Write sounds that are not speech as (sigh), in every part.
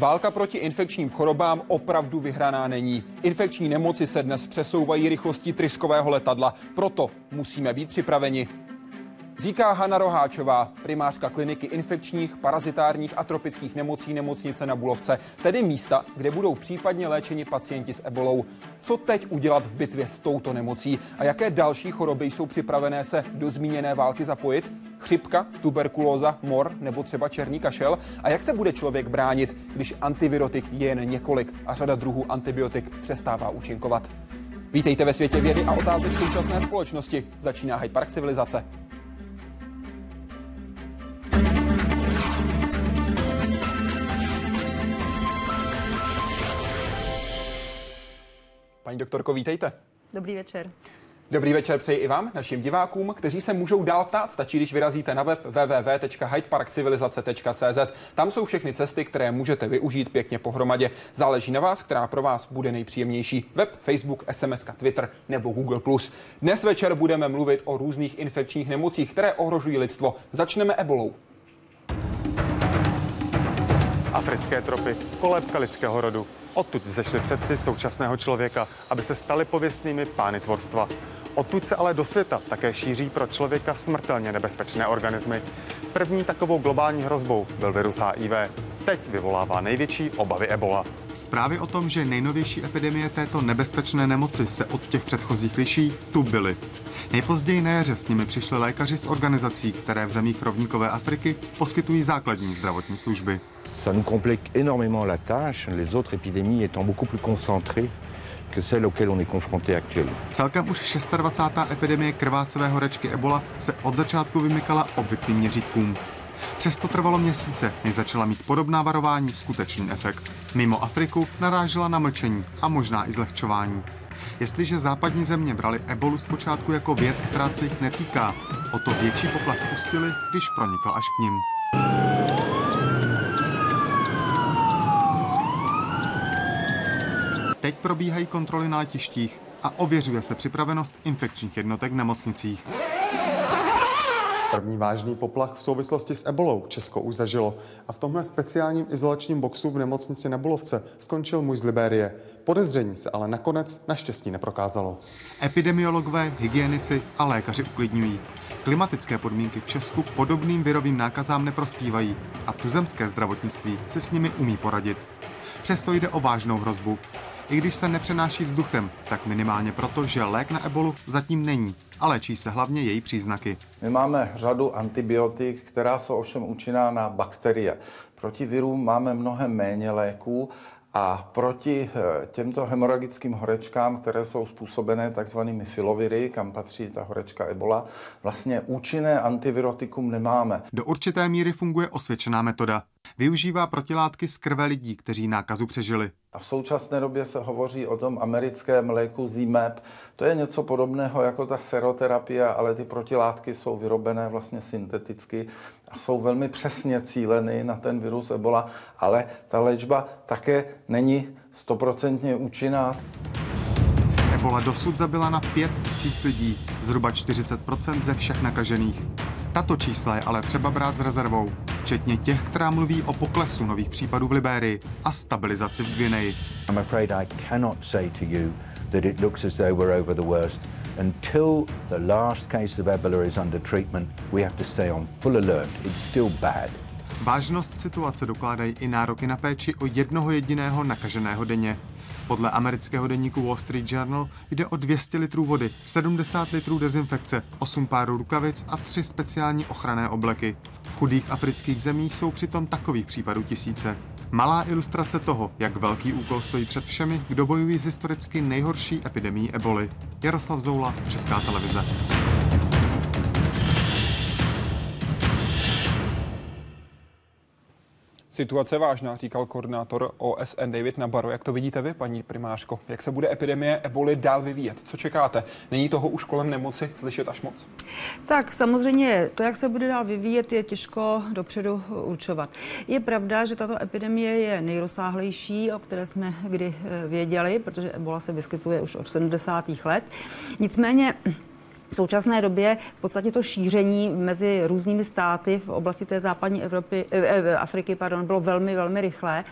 Válka proti infekčním chorobám opravdu vyhraná není. Infekční nemoci se dnes přesouvají rychlostí tryskového letadla, proto musíme být připraveni. Říká Hanna Roháčová, primářka kliniky infekčních, parazitárních a tropických nemocí nemocnice na Bulovce, tedy místa, kde budou případně léčeni pacienti s ebolou. Co teď udělat v bitvě s touto nemocí a jaké další choroby jsou připravené se do zmíněné války zapojit? Chřipka, tuberkulóza, mor nebo třeba černý kašel? A jak se bude člověk bránit, když antivirotik je jen několik a řada druhů antibiotik přestává účinkovat? Vítejte ve světě vědy a otázek současné společnosti. Začíná Hyde Park civilizace. Paní doktorko, vítejte. Dobrý večer. Dobrý večer přeji i vám, našim divákům, kteří se můžou dál ptát. Stačí, když vyrazíte na web www.hydeparkcivilizace.cz. Tam jsou všechny cesty, které můžete využít pěkně pohromadě. Záleží na vás, která pro vás bude nejpříjemnější. Web, Facebook, SMS, Twitter nebo Google+. Dnes večer budeme mluvit o různých infekčních nemocích, které ohrožují lidstvo. Začneme ebolou. Africké tropy, kolébka lidského rodu. Odtud vzešli předci současného člověka, aby se stali pověstnými pány tvorstva. Odtud se ale do světa také šíří pro člověka smrtelně nebezpečné organismy. První takovou globální hrozbou byl virus HIV. Teď vyvolává největší obavy ebola. Zprávy o tom, že nejnovější epidemie této nebezpečné nemoci se od těch předchozích liší, tu byly. Nejpozději na jaře s nimi přišli lékaři z organizací, které v zemích rovníkové Afriky poskytují základní zdravotní služby. Ça nous complique énormément la tâche, les autres épidémies étant beaucoup plus concentrées que celle auquel on est confronté actuellement. Celkem už 26. epidemie krvácevé horečky Ebola se od začátku vymykala obvyklým měřítkům. Přesto trvalo měsíce, než začala mít podobná varování skutečný efekt. Mimo Afriku narážela na mlčení a možná i zlehčování. Jestliže západní země brali ebolu zpočátku jako věc, která se jich netýká, o to větší poplach spustili, když pronikla až k ním. Teď probíhají kontroly na letištích a ověřuje se připravenost infekčních jednotek v nemocnicích. První vážný poplach v souvislosti s ebolou Česko už zažilo a v tomhle speciálním izolačním boxu v nemocnici na Bulovce skončil muž z Libérie. Podezření se ale nakonec naštěstí neprokázalo. Epidemiologové, hygienici a lékaři uklidňují. Klimatické podmínky v Česku podobným virovým nákazám neprospívají a tuzemské zdravotnictví si s nimi umí poradit. Přesto jde o vážnou hrozbu. I když se nepřenáší vzduchem, tak minimálně proto, že lék na ebolu zatím není a léčí se hlavně její příznaky. My máme řadu antibiotik, která jsou ovšem účinná na bakterie. Proti virům máme mnohem méně léků a proti eh, těmto hemoragickým horečkám, které jsou způsobené takzvanými filoviry, kam patří ta horečka ebola, vlastně účinné antivirotikum nemáme. Do určité míry funguje osvědčená metoda. Využívá protilátky z krve lidí, kteří nákazu přežili. A v současné době se hovoří o tom americkém léku ZMAP. To je něco podobného jako ta seroterapie, ale ty protilátky jsou vyrobené vlastně synteticky a jsou velmi přesně cíleny na ten virus Ebola, ale ta léčba také není stoprocentně účinná. Ebola dosud zabila na 5 tisíc lidí, zhruba 40% ze všech nakažených. Tato čísla je ale třeba brát s rezervou, včetně těch, která mluví o poklesu nových případů v Libérii a stabilizaci v Gvineji. I'm afraid I cannot say to you that it looks as though we're over the worst. Until the last case of Ebola is under treatment, we have to stay on full alert. It's still bad. Vážnost situace dokládají i nároky na péči o jednoho jediného nakaženého denně. Podle amerického deníku Wall Street Journal jde o 200 litrů vody, 70 litrů dezinfekce, 8 párů rukavic a 3 speciální ochranné obleky. V chudých afrických zemích jsou přitom takových případů tisíce. Malá ilustrace toho, jak velký úkol stojí před všemi, kdo bojují s historicky nejhorší epidemí eboli. Jaroslav Zoula, Česká televize. Situace vážná, říkal koordinátor OSN David Nabaro. Jak to vidíte vy, paní primářko? Jak se bude epidemie eboli dál vyvíjet? Co čekáte? Není toho už kolem nemoci slyšet až moc? Tak samozřejmě to, jak se bude dál vyvíjet, je těžko dopředu určovat. Je pravda, že tato epidemie je nejrozsáhlejší, o které jsme kdy eh, věděli, protože ebola se vyskytuje už od 70. let. Nicméně v současné době v podstatě to šíření mezi různými státy v oblasti té západní Evropy, eh, eh Afriky pardon, bylo velmi, velmi rychlé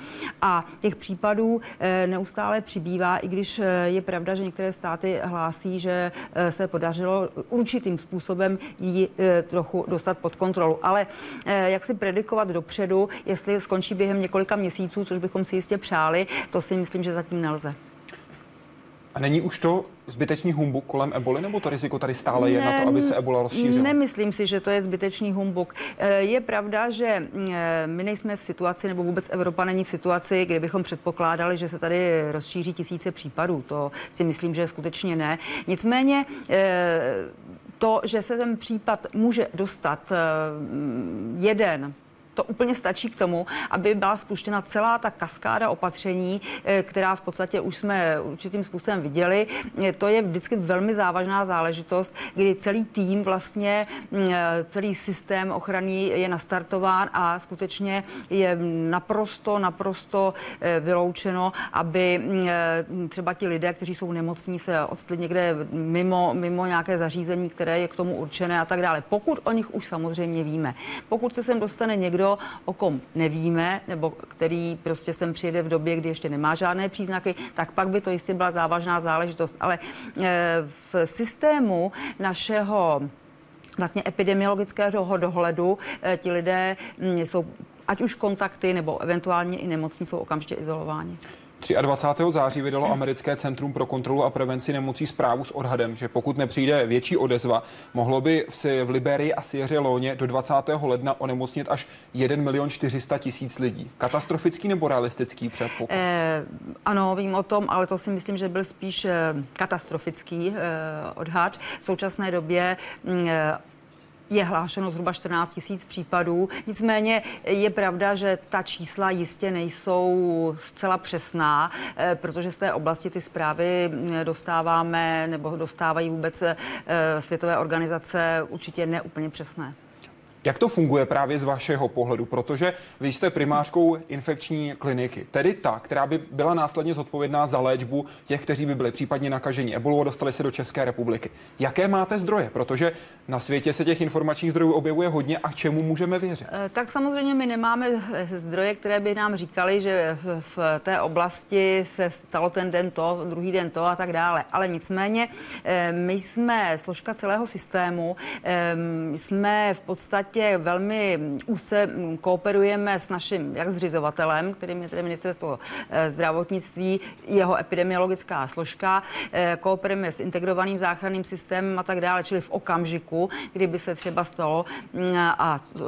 a těch případů eh, neustále přibývá, i když eh, je pravda, že některé státy hlásí, že eh, se podařilo určitým způsobem ji eh, trochu dostat pod kontrolu. Ale eh, jak si predikovat dopředu, jestli skončí během několika měsíců, což bychom si jistě přáli, to si myslím, že zatím nelze. A není už to zbytečný humbuk kolem eboli, nebo to riziko tady stále je ne, na to, aby se ebola rozšířila? Nemyslím si, že to je zbytečný humbuk. Eh, je pravda, že eh, my nejsme v situaci, nebo vůbec Evropa není v situaci, kde bychom předpokládali, že se tady rozšíří tisíce případů. To si myslím, že skutečně ne. Nicméně eh, to, že se ten případ může dostat jeden to úplně stačí k tomu, aby byla spuštěna celá ta kaskáda opatření, eh, která v podstatě už jsme určitým způsobem viděli. Eh, to je vždycky velmi závažná záležitost, kdy celý tým vlastně, mm, eh, celý systém ochrany je nastartován a skutečně je naprosto, naprosto vyloučeno, aby mm, třeba ti lidé, kteří jsou nemocní, se odstli někde mimo, mimo nějaké zařízení, které je k tomu určené a tak dále. Pokud o nich už samozřejmě víme. Pokud se sem dostane někdo, někdo, o kom nevíme, nebo který prostě sem přijde v době, kdy ještě nemá žádné příznaky, tak pak by to jistě byla závažná záležitost. Ale eh, v systému našeho vlastně epidemiologického dohledu eh, ti lidé mm, jsou ať už kontakty nebo eventuálně i nemocní jsou okamžitě izolováni. 23. září vydalo Americké centrum pro kontrolu a prevenci nemocí zprávu s odhadem, že pokud nepřijde větší odezva, mohlo by v, v Liberii a Sierra Leone do 20. ledna onemocnit až 1 milion 400 tisíc lidí. Katastrofický nebo realistický předpoklad? Eh, ano, vím o tom, ale to si myslím, že byl spíš eh, katastrofický eh, odhad. V současné době mm, eh, je hlášeno zhruba 14 tisíc případů. Nicméně je pravda, že ta čísla jistě nejsou zcela přesná, eh, protože z té oblasti ty zprávy mm, dostáváme nebo dostávají vůbec eh, světové organizace určitě neúplně přesné. Jak to funguje právě z vašeho pohledu? Protože vy jste primářkou infekční kliniky, tedy ta, která by byla následně zodpovědná za léčbu těch, kteří by byli případně nakaženi ebolou a dostali se do České republiky. Jaké máte zdroje? Protože na světě se těch informačních zdrojů objevuje hodně a čemu můžeme věřit? Eh, tak samozřejmě my nemáme eh, zdroje, které by nám říkali, že v té oblasti se stalo ten den to, druhý den to a tak dále. Ale nicméně eh, my jsme složka celého systému, jsme v podstatě podstatě velmi úzce kooperujeme s naším jak zřizovatelem, kterým je tedy ministerstvo eh, zdravotnictví, jeho epidemiologická složka, eh, kooperujeme s integrovaným záchranným systémem a tak dále, čili v okamžiku, kdyby se třeba stalo, mm, a eh,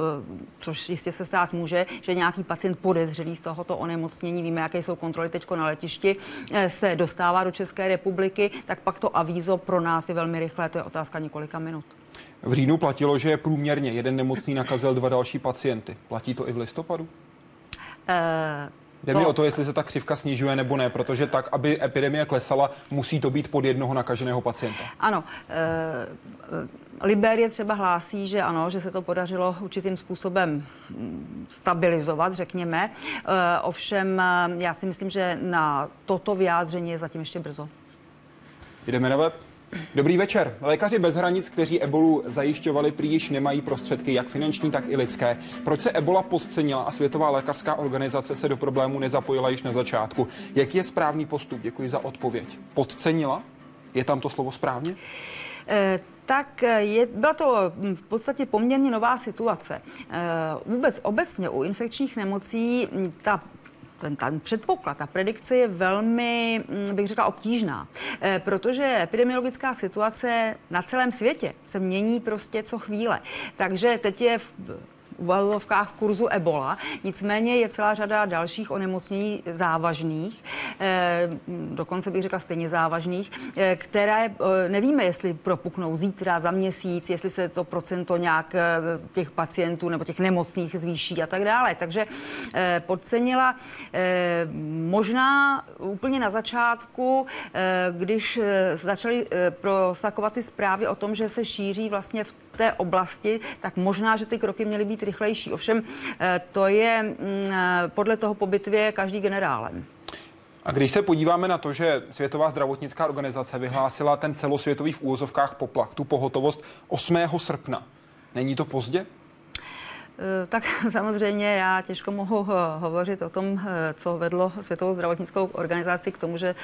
což jistě se stát může, že nějaký pacient podezřelý z tohoto onemocnění, víme, jaké jsou kontroly teď na letišti, se dostává do České republiky, tak pak to avízo pro nás je velmi rychlé, to je otázka několika minut. V říjnu platilo, že je průměrně jeden nemocný nakazil dva další pacienty. Platí to i v listopadu? Uh... Jde to... mi o to, jestli se ta křivka snižuje nebo ne, protože tak, aby epidemie klesala, musí to být pod jednoho nakaženého pacienta. Ano. E, Liberie třeba hlásí, že ano, že se to podařilo určitým způsobem mm, stabilizovat, řekněme. E, ovšem, já si myslím, že na toto vyjádření je zatím ještě brzo. Jdeme na web. Dobrý večer. Lékaři bez hranic, kteří ebolu zajišťovali, prý již nemají prostředky, jak finanční, tak i lidské. Proč se ebola podcenila a Světová lékařská organizace se do problému nezapojila již na začátku? Jaký je správný postup? Děkuji za odpověď. Podcenila? Je tam to slovo správně? Eh, tak je, byla to v podstatě poměrně nová situace. Eh, vůbec obecně u infekčních nemocí ta ten, ten předpoklad, ta predikce je velmi, mm, bych řekla, obtížná, eh, protože epidemiologická situace na celém světě se mění prostě co chvíle. Takže teď je v uvazovkách v kurzu Ebola. Nicméně je celá řada dalších onemocnění závažných, eh, dokonce bych řekla stejně závažných, eh, které eh, nevíme, jestli propuknou zítra, za měsíc, jestli se to procento nějak těch pacientů nebo těch nemocných zvýší a tak dále. Takže podcenila možná úplně na začátku, když začaly prosakovat ty zprávy o tom, že se šíří vlastně v té oblasti, tak možná, že ty kroky měly být rychlejší. Ovšem, eh, to je mm, eh, podle toho po bitvě každý generálem. A když se podíváme na to, že Světová zdravotnická organizace vyhlásila ten celosvětový v úvozovkách poplach, tu pohotovost 8. srpna, není to pozdě? Eh, tak (laughs) samozřejmě já těžko mohu eh, hovořit o tom, eh, co vedlo Světovou zdravotnickou organizaci k tomu, že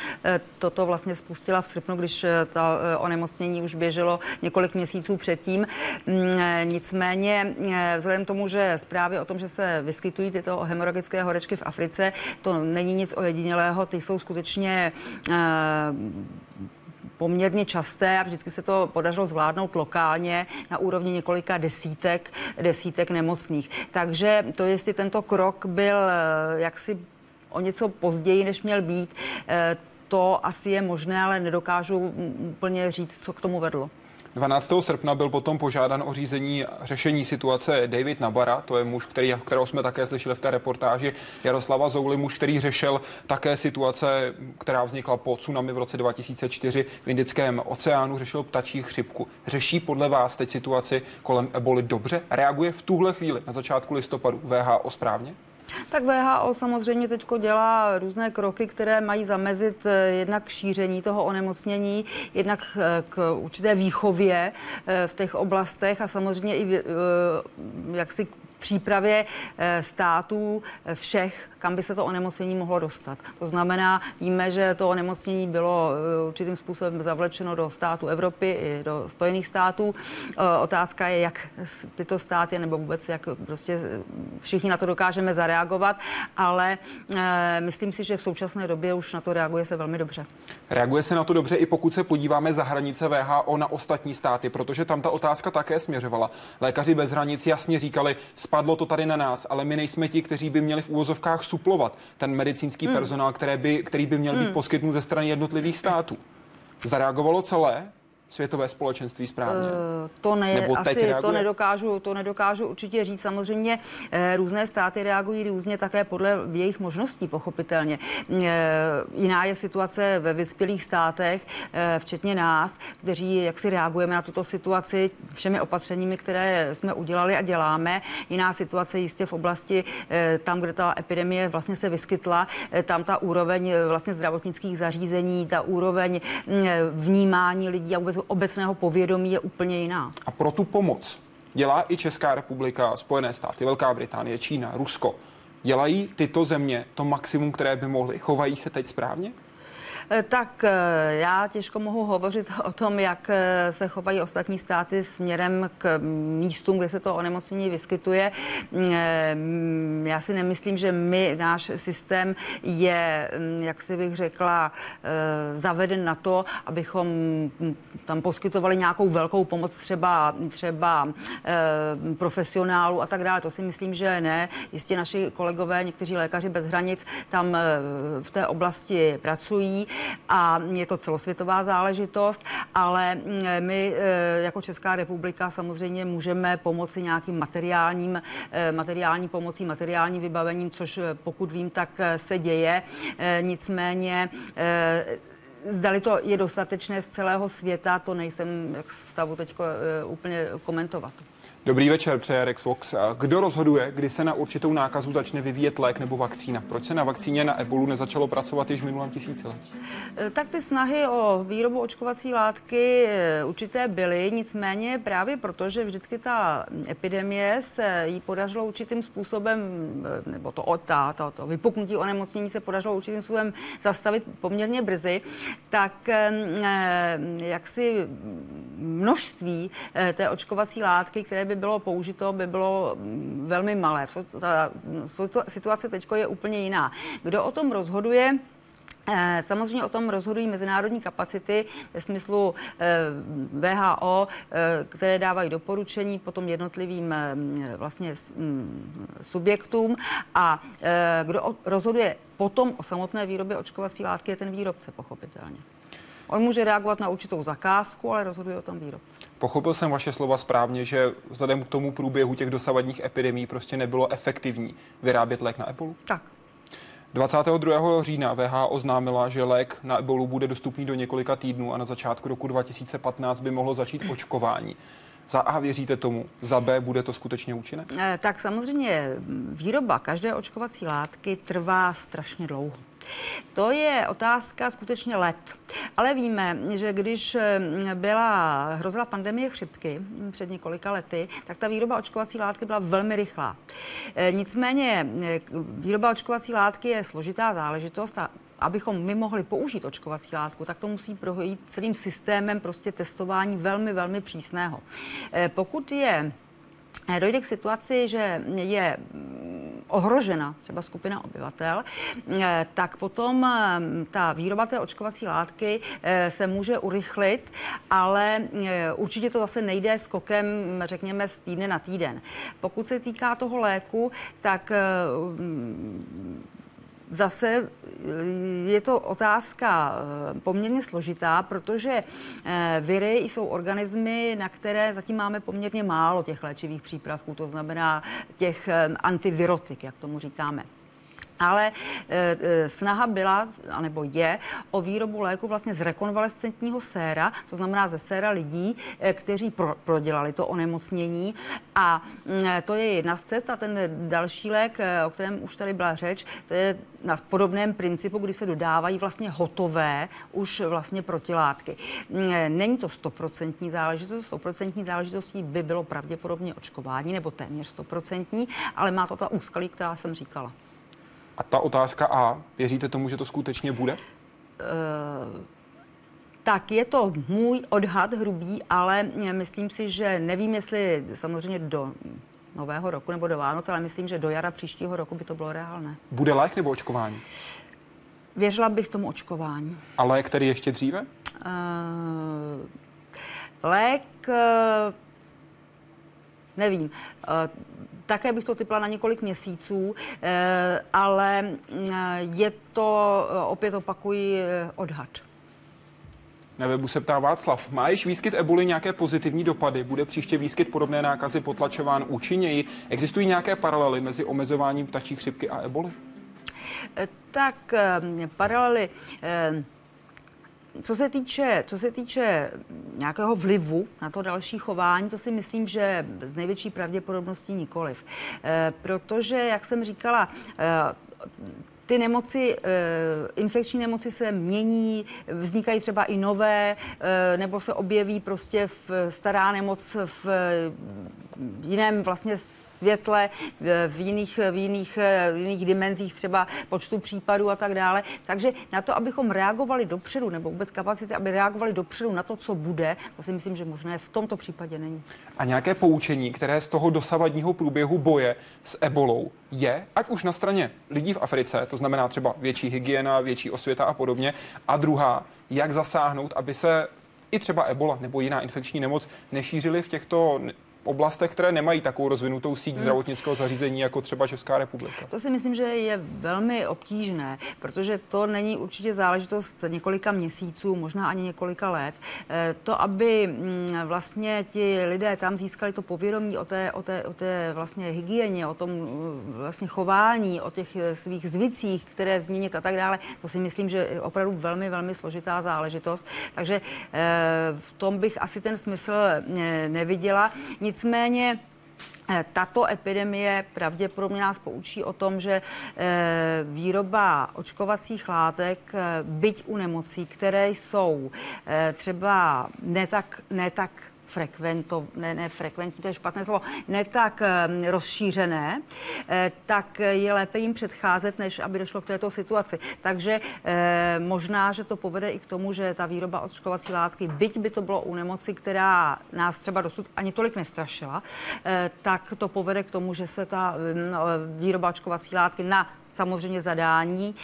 toto vlastně spustila v srpnu, když ta onemocnění už běželo několik měsíců předtím. Mm, nicméně vzhledem tomu, že zprávy o tom, že se vyskytují tyto hemoragické horečky v Africe, to není nic ojedinělého, ty jsou skutečně poměrně časté a vždycky se to podařilo zvládnout lokálně na úrovni několika desítek, desítek nemocných. Takže to, jestli tento krok byl eh, jaksi o něco později, než měl být, eh, to asi je možné, ale nedokážu úplně říct, co k tomu vedlo. 12. srpna byl potom požádán o řízení řešení situace David Nabara, to je muž, který, kterého jsme také slyšeli v té reportáži Jaroslava Zouly, muž, který řešil také situace, která vznikla po tsunami v roce 2004 v Indickém oceánu, řešil ptačí chřipku. Řeší podle vás teď situaci kolem eboli dobře? Reaguje v tuhle chvíli na začátku listopadu VHO správně? Tak VHO samozřejmě teď dělá různé kroky, které mají zamezit eh, jednak šíření toho onemocnění, jednak eh, k určité výchově eh, v těch oblastech a samozřejmě i jaksi přípravě států všech kam by se to onemocnění mohlo dostat. To znamená, víme, že to onemocnění bylo eh, určitým způsobem zavlečeno do států Evropy i do Spojených států. Eh, otázka je, jak tyto státy nebo vůbec jak prostě všichni na to dokážeme zareagovat, ale eh, myslím si, že v současné době už na to reaguje se velmi dobře. Reaguje se na to dobře i pokud se podíváme za hranice VHO na ostatní státy, protože tam ta otázka také směřovala. Lékaři bez hranic jasně říkali, spadlo to tady na nás, ale my nejsme ti, kteří by měli v úvozovkách suplovat ten medicínský mm. personál, který by, který by měl být mm. poskytnut ze strany jednotlivých států. Zareagovalo celé? Světové společenství správně? Uh, to ne, Nebo asi to nedokážu, to nedokážu určitě říct. Samozřejmě eh, různé státy reagují různě také podle jejich možností, pochopitelně. Eh, jiná je situace ve vyspělých státech, eh, včetně nás, kteří jak si reagujeme na tuto situaci všemi opatřeními, které jsme udělali a děláme. Jiná situace jistě v oblasti eh, tam, kde ta epidemie vlastně se vyskytla, eh, tam ta úroveň eh, vlastně zdravotnických zařízení, ta úroveň mm, vnímání lidí a vůbec obecného povědomí je úplně jiná. A pro tu pomoc dělá i Česká republika, Spojené státy, Velká Británie, Čína, Rusko. Dělají tyto země to maximum, které by mohly? Chovají se teď správně? Eh, tak eh, já těžko mohu hovořit o tom, jak eh, se chovají ostatní státy směrem k místům, kde se to onemocnění vyskytuje. Mm, já si nemyslím, že my, náš systém je, mm, jak si bych řekla, zaveden na to, abychom mm, tam poskytovali nějakou velkou pomoc třeba, třeba profesionálů a tak dále. To si myslím, že ne. Jistě naši kolegové, někteří lékaři bez hranic tam v té oblasti pracují a je to celosvětová záležitost, ale mm, my eh, jako Česká republika samozřejmě můžeme pomoci nějakým materiálním, eh, materiální pomocí, materiálním vybavením, což eh, pokud vím, tak se děje. Nicméně Zdali to je dostatečné z celého světa, to nejsem v stavu teď úplně komentovat. Dobrý večer, přeje Rex Fox. Kdo rozhoduje, kdy se na určitou nákazu začne vyvíjet lék nebo vakcína? Proč se na vakcíně na ebolu nezačalo pracovat již v minulém tisíciletí? E, tak ty snahy o výrobu očkovací látky e, určité byly, nicméně právě proto, že vždycky ta epidemie se jí podařilo určitým způsobem, e, nebo to, ta, to, to vypuknutí onemocnění se podařilo určitým způsobem zastavit poměrně brzy, tak jaksi množství té očkovací látky, které by bylo použito, by bylo mm, velmi malé. Ta situace teď je úplně jiná. Kdo o tom rozhoduje, eh, Samozřejmě o tom rozhodují mezinárodní kapacity ve smyslu eh, VHO, eh, které dávají doporučení potom jednotlivým vlastně mm, subjektům a kdo rozhoduje potom o samotné výrobě očkovací látky je ten výrobce, pochopitelně. On může reagovat na určitou zakázku, ale rozhoduje o tom výrobce. Pochopil jsem vaše slova správně, že vzhledem k tomu průběhu těch dosavadních epidemí prostě nebylo efektivní vyrábět lék na ebolu? Tak. 22. října VH oznámila, že lék na ebolu bude dostupný do několika týdnů a na začátku roku 2015 by mohlo začít očkování. Za A věříte tomu, za B bude to skutečně účinné? Eh, tak samozřejmě výroba každé očkovací látky trvá strašně dlouho. To je otázka skutečně let. Ale víme, že když byla hrozila pandemie chřipky před několika lety, tak ta výroba očkovací látky byla velmi rychlá. Nicméně výroba očkovací látky je složitá záležitost a abychom my mohli použít očkovací látku, tak to musí projít celým systémem prostě testování velmi, velmi přísného. Eh, pokud je eh, dojde k situaci, že je ohrožena třeba skupina obyvatel, eh, tak potom ta výroba té očkovací látky se může urychlit, ale určitě to zase nejde skokem, řekněme, z týdne na týden. Pokud se týká toho léku, tak zase eh, je to otázka eh, poměrně složitá, protože eh, viry jsou organismy, na které zatím máme poměrně málo těch léčivých přípravků, to znamená těch antivirotik, jak tomu říkáme. Ale e, e, snaha byla, anebo je, o výrobu léku vlastně z rekonvalescentního séra, to znamená ze séra lidí, e, kteří pro, prodělali to onemocnění. A e, to je jedna z cest. A ten další lék, e, o kterém už tady byla řeč, to je na podobném principu, kdy se dodávají vlastně hotové už vlastně protilátky. E, není to stoprocentní záležitost, stoprocentní záležitostí by bylo pravděpodobně očkování, nebo téměř stoprocentní, ale má to ta úskalí, která jsem říkala. A ta otázka A, věříte tomu, že to skutečně bude? Uh, tak je to můj odhad hrubý, ale myslím si, že nevím, jestli samozřejmě do nového roku nebo do Vánoc, ale myslím, že do jara příštího roku by to bylo reálné. Bude lék nebo očkování? Věřila bych tomu očkování. A lék, který ještě dříve? Uh, lék, uh, nevím. Uh, také bych to typla na několik měsíců, eh, ale mm, je to, eh, opět opakuji, eh, odhad. Na webu se ptá Václav, má již výskyt eboli nějaké pozitivní dopady? Bude příště výskyt podobné nákazy potlačován účinněji? Existují nějaké paralely mezi omezováním ptačí chřipky a eboli? Tak paralely co se týče, co se týče nějakého vlivu na to další chování, to si myslím, že z největší pravděpodobností nikoliv. E, protože, jak jsem říkala, e, ty nemoci, infekční nemoci se mění, vznikají třeba i nové, nebo se objeví prostě v stará nemoc v jiném vlastně světle, v jiných, v jiných, v jiných dimenzích třeba počtu případů a tak dále. Takže na to, abychom reagovali dopředu, nebo vůbec kapacity, aby reagovali dopředu na to, co bude, to si myslím, že možné v tomto případě není. A nějaké poučení, které z toho dosavadního průběhu boje s ebolou je, ať už na straně lidí v Africe, to znamená třeba větší hygiena, větší osvěta a podobně, a druhá, jak zasáhnout, aby se i třeba ebola nebo jiná infekční nemoc nešířily v těchto oblastech, které nemají takovou rozvinutou síť zdravotnického zařízení jako třeba Česká republika? To si myslím, že je velmi obtížné, protože to není určitě záležitost několika měsíců, možná ani několika let. Eh, to, aby mm, vlastně ti lidé tam získali to povědomí o té, o té, o té vlastně hygieně, o tom mm, vlastně chování, o těch eh, svých zvicích, které změnit a tak dále, to si myslím, že je opravdu velmi, velmi složitá záležitost. Takže eh, v tom bych asi ten smysl neviděla. Nic Nicméně eh, tato epidemie pravděpodobně nás poučí o tom, že eh, výroba očkovacích látek, eh, byť u nemocí, které jsou třeba ne tak, ne tak frekvento, ne, ne frekventní, to je špatné slovo, ne tak um, rozšířené, eh, tak je lépe jim předcházet, než aby došlo k této situaci. Takže eh, možná, že to povede i k tomu, že ta výroba očkovací látky, byť by to bylo u nemoci, která nás třeba dosud ani tolik nestrašila, eh, tak to povede k tomu, že se ta mm, výroba očkovací látky na samozřejmě zadání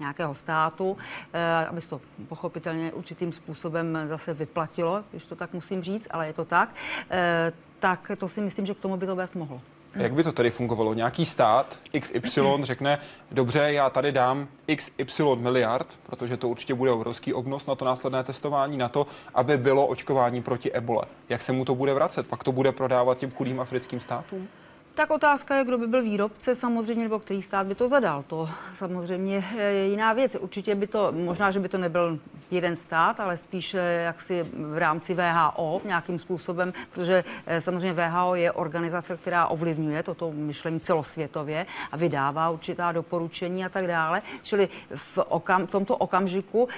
nějakého státu, eh, aby se to pochopitelně určitým způsobem zase vyplatilo, když to tak musím říct, ale je to tak, eh, tak to si myslím, že k tomu by to vést mohlo. Jak by to tedy fungovalo? Nějaký stát XY řekne, dobře, já tady dám XY miliard, protože to určitě bude obrovský obnos na to následné testování, na to, aby bylo očkování proti ebole. Jak se mu to bude vracet? Pak to bude prodávat těm chudým africkým státům? Tak otázka je, kdo by byl výrobce samozřejmě, nebo který stát by to zadal. To samozřejmě je jiná věc. Určitě by to, možná, že by to nebyl jeden stát, ale spíš jaksi v rámci VHO nějakým způsobem, protože samozřejmě VHO je organizace, která ovlivňuje toto myšlení celosvětově a vydává určitá doporučení a tak dále. Čili v okam, tomto okamžiku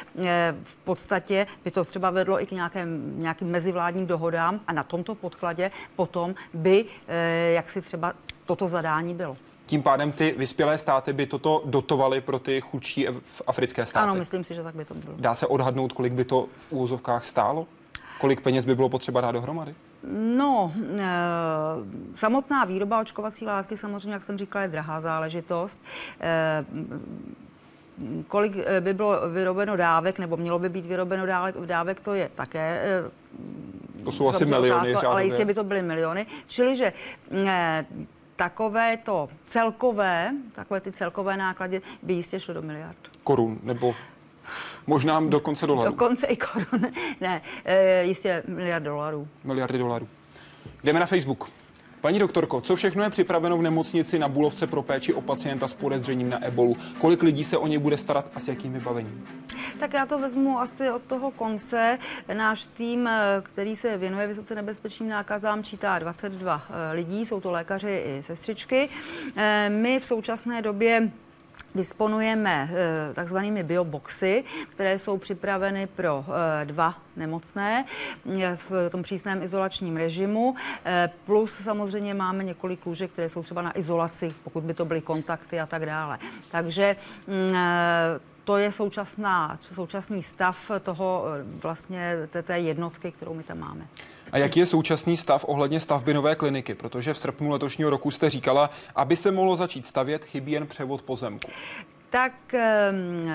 v podstatě by to třeba vedlo i k nějakém, nějakým mezivládním dohodám a na tomto podkladě potom by jaksi třeba toto zadání bylo. Tím pádem ty vyspělé státy by toto dotovaly pro ty chudší v africké státy. Ano, myslím si, že tak by to bylo. Dá se odhadnout, kolik by to v úvozovkách stálo? Kolik peněz by bylo potřeba dát dohromady? No, e, samotná výroba očkovací látky samozřejmě, jak jsem říkala, je drahá záležitost. E, kolik by bylo vyrobeno dávek, nebo mělo by být vyrobeno dávek, dávek to je také to jsou asi miliony. Otázka, ale jistě by to byly miliony. Čili, že e, takové to celkové, takové ty celkové náklady by jistě šlo do miliard. Korun nebo možná dokonce dolarů. Dokonce i korun. (laughs) Ne, e, jistě miliard dolarů. Miliardy dolarů. Jdeme na Facebook. Paní doktorko, co všechno je připraveno v nemocnici na Bulovce pro péči o pacienta s podezřením na ebolu? Kolik lidí se o něj bude starat a s jakým vybavením? Tak já to vezmu asi od toho konce. Náš tým, který se věnuje vysoce nebezpečným nákazám, čítá 22 eh, lidí, jsou to lékaři i sestřičky. Eh, my v současné době disponujeme eh, takzvanými bioboxy, které jsou připraveny pro eh, dva nemocné eh, v tom přísném izolačním režimu. Plus samozřejmě máme několik lůžek, které jsou třeba na izolaci, pokud by to byly kontakty a tak dále. Takže mm, to je současná, současný stav toho vlastně té, té jednotky, kterou my tam máme. A jaký je současný stav ohledně stavby nové kliniky? Protože v srpnu letošního roku jste říkala, aby se mohlo začít stavět, chybí jen převod pozemku. Tak ehm,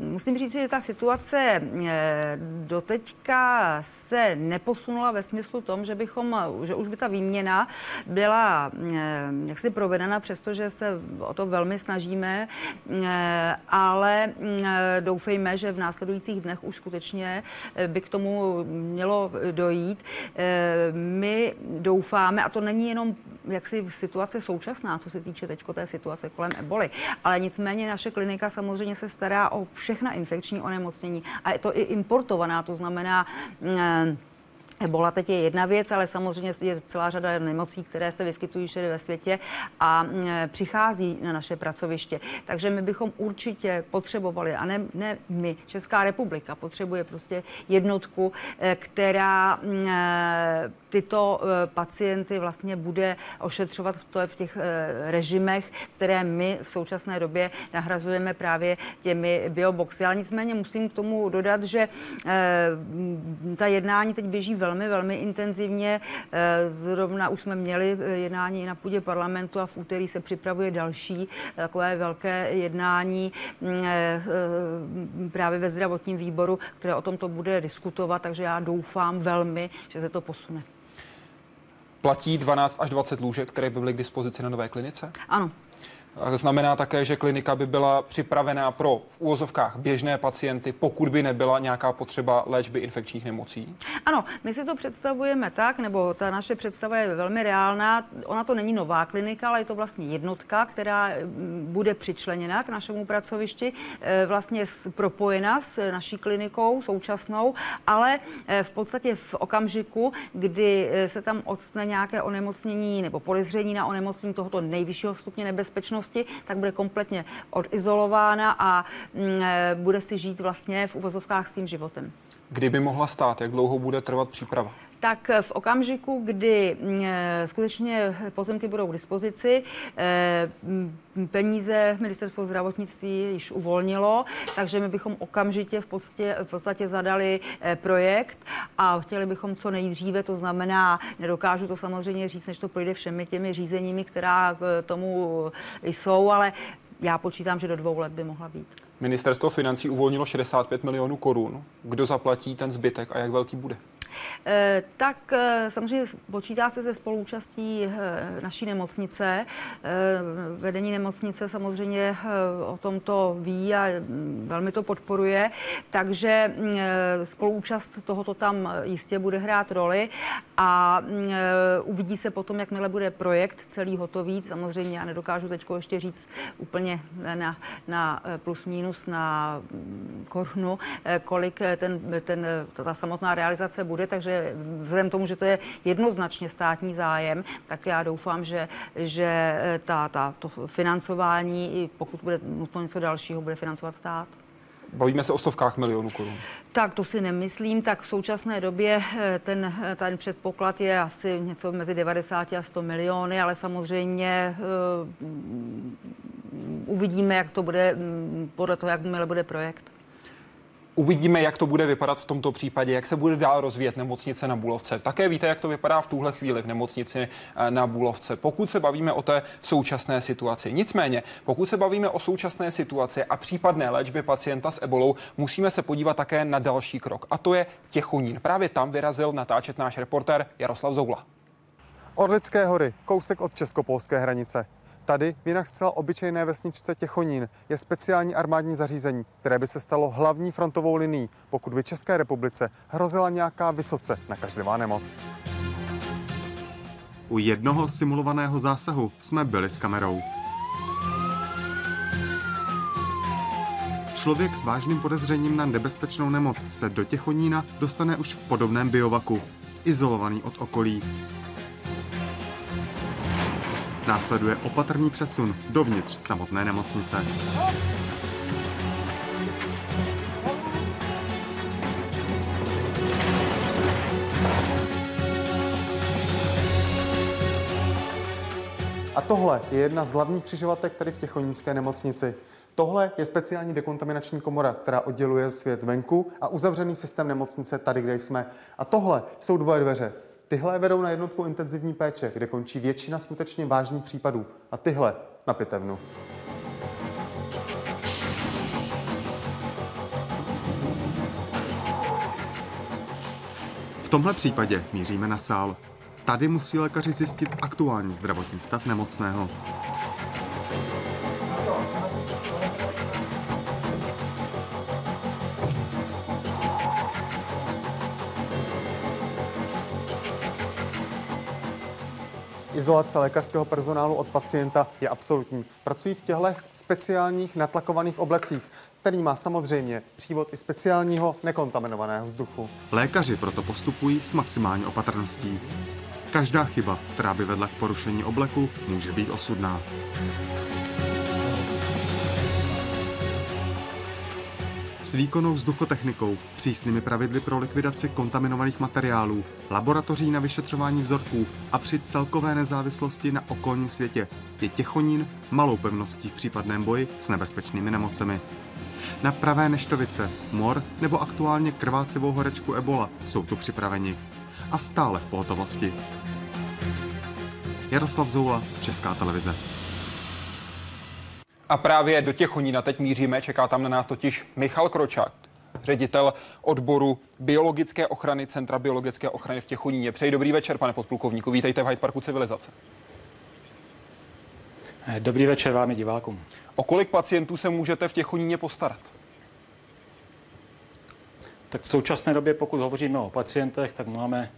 Musím říct, že ta situace eh, doteďka se neposunula ve smyslu tom, že bychom, že už by ta výměna byla eh, jaksi provedena, přestože se o to velmi snažíme, eh, ale doufejme, že v následujících dnech už skutečně by k tomu mělo dojít. My doufáme, a to není jenom jaksi situace současná, co se týče teď té situace kolem eboli, ale nicméně naše klinika samozřejmě se stará o vše všechna infekční onemocnění. A je to i importovaná, to znamená, mm, Ebola teď je jedna věc, ale samozřejmě je celá řada nemocí, které se vyskytují všude ve světě a mm, přichází na naše pracoviště. Takže my bychom určitě potřebovali, a ne, ne my, Česká republika potřebuje prostě jednotku, eh, která mm, eh, tyto eh, pacienty vlastně bude ošetřovat v, to, v těch režimech, které my v současné době nahrazujeme právě těmi bioboxy. Ale nicméně musím k tomu dodat, že ta jednání teď běží velmi velmi, velmi intenzivně. Eh, zrovna už jsme měli eh, jednání na půdě parlamentu a v úterý se připravuje další eh, takové velké jednání mm, právě ve zdravotním výboru, které o tomto bude diskutovat, takže já doufám velmi, že se to posune. Platí 12 až 20 lůžek, které by byly k dispozici na nové klinice? Ano, Znamená také, že klinika by byla připravená pro v úvozovkách běžné pacienty, pokud by nebyla nějaká potřeba léčby infekčních nemocí? Ano, my si to představujeme tak, nebo ta naše představa je velmi reálná. Ona to není nová klinika, ale je to vlastně jednotka, která mm, bude přičleněna k našemu pracovišti, e, vlastně propojena s naší klinikou současnou, ale e, v podstatě v okamžiku, kdy e, se tam odstne nějaké onemocnění nebo podezření na onemocnění tohoto nejvyššího stupně nebezpečnosti, společnosti, tak bude kompletně odizolována a mm, e, bude si žít vlastně v uvozovkách svým životem. Kdyby mohla stát, jak dlouho bude trvat příprava? Tak v okamžiku, kdy mm, e, skutečně pozemky budou k dispozici, e, peníze ministerstvo zdravotnictví již uvolnilo, takže my bychom okamžitě v podstatě, v podstatě zadali projekt a chtěli bychom co nejdříve, to znamená, nedokážu to samozřejmě říct, než to projde všemi těmi řízeními, která k tomu jsou, ale já počítám, že do dvou let by mohla být. Ministerstvo financí uvolnilo 65 milionů korun. Kdo zaplatí ten zbytek a jak velký bude? Eh, tak eh, samozřejmě počítá se se spoluúčastí eh, naší nemocnice. Vedení nemocnice samozřejmě o tomto ví a mm, velmi to podporuje, takže mm, spoluúčast tohoto tam jistě bude hrát roli a mm, uvidí se potom, jakmile bude projekt celý hotový. Samozřejmě já nedokážu teď ještě říct úplně na, na plus minus na korunu, kolik ten, ten, ta samotná realizace bude, takže vzhledem k tomu, že to je jednoznačně státní zájem, tak já doufám, že, že eh, ta, ta, to financování, i pokud bude nutno něco dalšího, bude financovat stát. Bavíme se o stovkách milionů korun. Tak to si nemyslím. Tak v současné době eh, ten, eh, ten předpoklad je asi něco mezi 90 a 100 miliony, ale samozřejmě uh, uvidíme, jak to bude mm, podle toho, jak bude projekt. Uvidíme, jak to bude vypadat v tomto případě, jak se bude dál rozvíjet nemocnice na Bulovce. Také víte, jak to vypadá v tuhle chvíli v nemocnici eh, na Bulovce, pokud se bavíme o té současné situaci. Nicméně, pokud se bavíme o současné situaci a případné léčbě pacienta s ebolou, musíme se podívat také na další krok, a to je Těchonín. Právě tam vyrazil natáčet náš reportér Jaroslav Zoula. Orlické hory, kousek od česko-polské hranice. Tady v jinak zcela obyčejné vesničce Těchonín je speciální armádní zařízení, které by se stalo hlavní frontovou linií, pokud by České republice hrozila nějaká vysoce nakažlivá nemoc. U jednoho simulovaného zásahu jsme byli s kamerou. Člověk s vážným podezřením na nebezpečnou nemoc se do Těchonína dostane už v podobném biovaku, izolovaný od okolí. Následuje opatrný přesun dovnitř samotné nemocnice. A tohle je jedna z hlavních křižovatek tady v Těchonínské nemocnici. Tohle je speciální dekontaminační komora, která odděluje svět venku a uzavřený systém nemocnice tady, kde jsme. A tohle jsou dvoje dveře. Tyhle vedou na jednotku intenzivní péče, kde končí většina skutečně vážných případů. A tyhle na pitevnu. V tomhle případě míříme na sál. Tady musí lékaři zjistit aktuální zdravotní stav nemocného. Izolace lékařského personálu od pacienta je absolutní. Pracují v těchto speciálních natlakovaných oblecích, který má samozřejmě přívod i speciálního nekontaminovaného vzduchu. Lékaři proto postupují s maximální opatrností. Každá chyba, která by vedla k porušení obleku, může být osudná. S výkonnou vzduchotechnikou, přísnými pravidly pro likvidaci kontaminovaných materiálů, laboratoří na vyšetřování vzorků a při celkové nezávislosti na okolním světě je Těchonín malou pevností v případném boji s nebezpečnými nemocemi. Na pravé neštovice, mor nebo aktuálně krvácivou horečku ebola jsou tu připraveni a stále v pohotovosti. Jaroslav Zoula, Česká televize. A právě do Těchonína teď míříme, čeká tam na nás totiž Michal Kročák, ředitel odboru biologické ochrany Centra biologické ochrany v Těchoníně. Přeji dobrý večer, pane podplukovníku. Vítejte v Hyde Parku Civilizace. Dobrý večer vám i divákům. O kolik pacientů se můžete v Těchoníně postarat? Tak v současné době, pokud hovoříme o pacientech, tak máme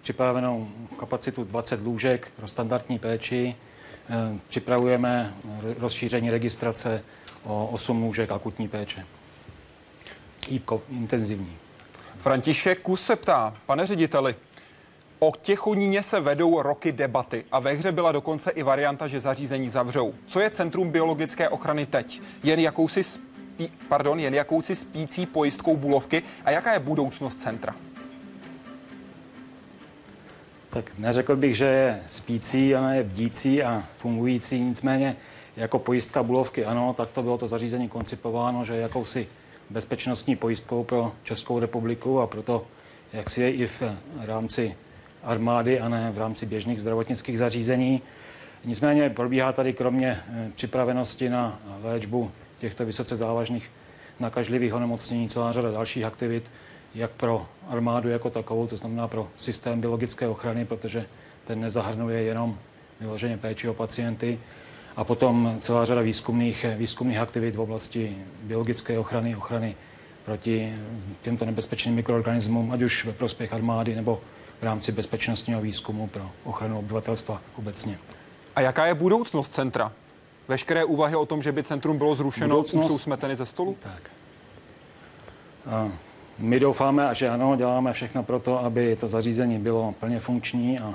připravenou kapacitu 20 lůžek pro standardní péči, připravujeme rozšíření registrace o 8 lůžek akutní péče. I intenzivní. František Kus se ptá, pane řediteli, O Těchoníně se vedou roky debaty a ve hře byla dokonce i varianta, že zařízení zavřou. Co je Centrum biologické ochrany teď? Jen jakousi, spí, pardon, jen jakousi spící pojistkou Bulovky a jaká je budoucnost centra? Tak neřekl bych, že je spící, ale je bdící a fungující. Nicméně jako pojistka Bulovky ano, tak to bylo to zařízení koncipováno, že jakousi bezpečnostní pojistkou pro Českou republiku a proto, jak si je i v rámci armády a ne v rámci běžných zdravotnických zařízení. Nicméně probíhá tady kromě eh, připravenosti na léčbu těchto vysoce závažných nakažlivých onemocnění celá řada dalších aktivit, jak pro armádu jako takovou, to znamená pro systém biologické ochrany, protože ten nezahrnuje jenom vyloženě péči o pacienty, a potom celá řada výzkumných, výzkumných aktivit v oblasti biologické ochrany, ochrany proti těmto nebezpečným mikroorganismům, ať už ve prospěch armády nebo v rámci bezpečnostního výzkumu pro ochranu obyvatelstva obecně. A jaká je budoucnost centra? Veškeré úvahy o tom, že by centrum bylo zrušeno, budoucnost... už jsou smeteny ze stolu? Tak. A my doufáme, že ano, děláme všechno pro to, aby to zařízení bylo plně funkční a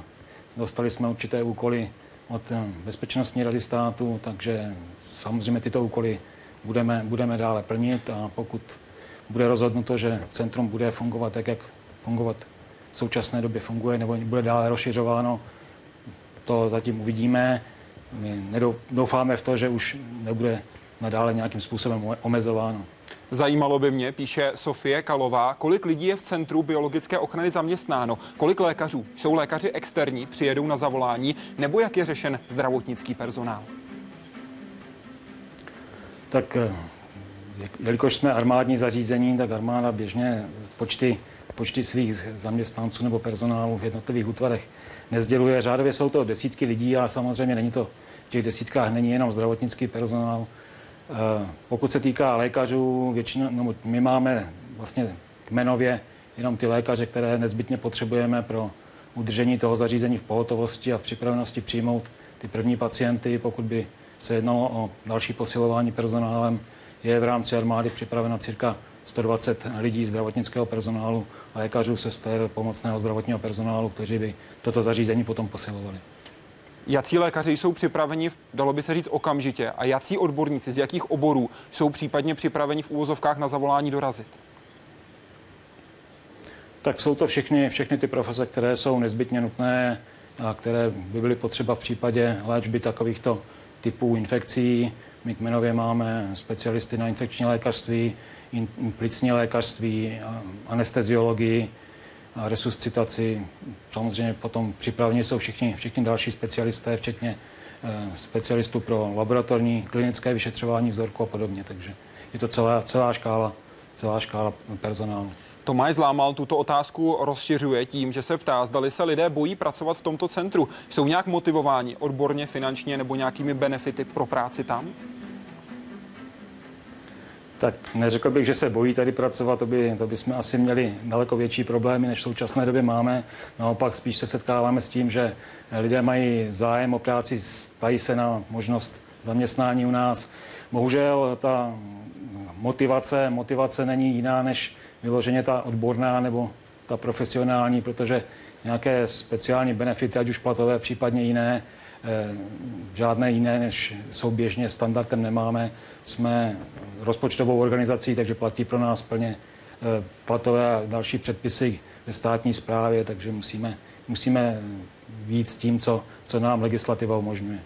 dostali jsme určité úkoly od eh, Bezpečnostní rady státu, takže samozřejmě tyto úkoly budeme, budeme dále plnit a pokud bude rozhodnuto, že centrum bude fungovat tak, jak fungovat v současné době funguje, nebo bude dále rozšiřováno, to zatím uvidíme. My doufáme v to, že už nebude nadále nějakým způsobem omezováno. Zajímalo by mě, píše Sofie Kalová, kolik lidí je v Centru biologické ochrany zaměstnáno, kolik lékařů. Jsou lékaři externí, přijedou na zavolání, nebo jak je řešen zdravotnický personál? Tak eh, jelikož jsme armádní zařízení, tak armáda běžně počty, počty svých zaměstnanců nebo personálu v jednotlivých útvarech nezděluje. Řádově jsou to desítky lidí, ale samozřejmě není to v těch desítkách není jenom zdravotnický personál, pokud se týká lékařů, většina, no, my máme vlastně kmenově jenom ty lékaře, které nezbytně potřebujeme pro udržení toho zařízení v pohotovosti a v připravenosti přijmout ty první pacienty, pokud by se jednalo o další posilování personálem. Je v rámci armády připraveno cirka 120 lidí zdravotnického personálu, lékařů, sester, pomocného zdravotního personálu, kteří by toto zařízení potom posilovali. Jací lékaři jsou připraveni, dalo by se říct okamžitě, a jací odborníci z jakých oborů jsou případně připraveni v úvozovkách na zavolání dorazit? Tak jsou to všechny, všechny ty profese, které jsou nezbytně nutné a které by byly potřeba v případě léčby takovýchto typů infekcí. My kmenově máme specialisty na infekční lékařství, plicní lékařství, anesteziologii, resuscitaci. Samozřejmě potom připraveni jsou všichni, všichni další specialisté, včetně eh, specialistů pro laboratorní klinické vyšetřování vzorku a podobně. Takže je to celá, celá, škála, celá škála personálu. Tomáš Zlámal tuto otázku rozšiřuje tím, že se ptá, zdali se lidé bojí pracovat v tomto centru. Jsou nějak motivováni odborně, finančně nebo nějakými benefity pro práci tam? Tak neřekl bych, že se bojí tady pracovat, to by, to by jsme asi měli daleko větší problémy, než v současné době máme. Naopak spíš se setkáváme s tím, že lidé mají zájem o práci, ptají se na možnost zaměstnání u nás. Bohužel ta motivace, motivace není jiná než vyloženě ta odborná nebo ta profesionální, protože nějaké speciální benefity, ať už platové, případně jiné, žádné jiné, než jsou běžně standardem nemáme. Jsme rozpočtovou organizací, takže platí pro nás plně eh, platové a další předpisy ve státní správě, takže musíme, musíme víc s tím, co, co nám legislativa umožňuje.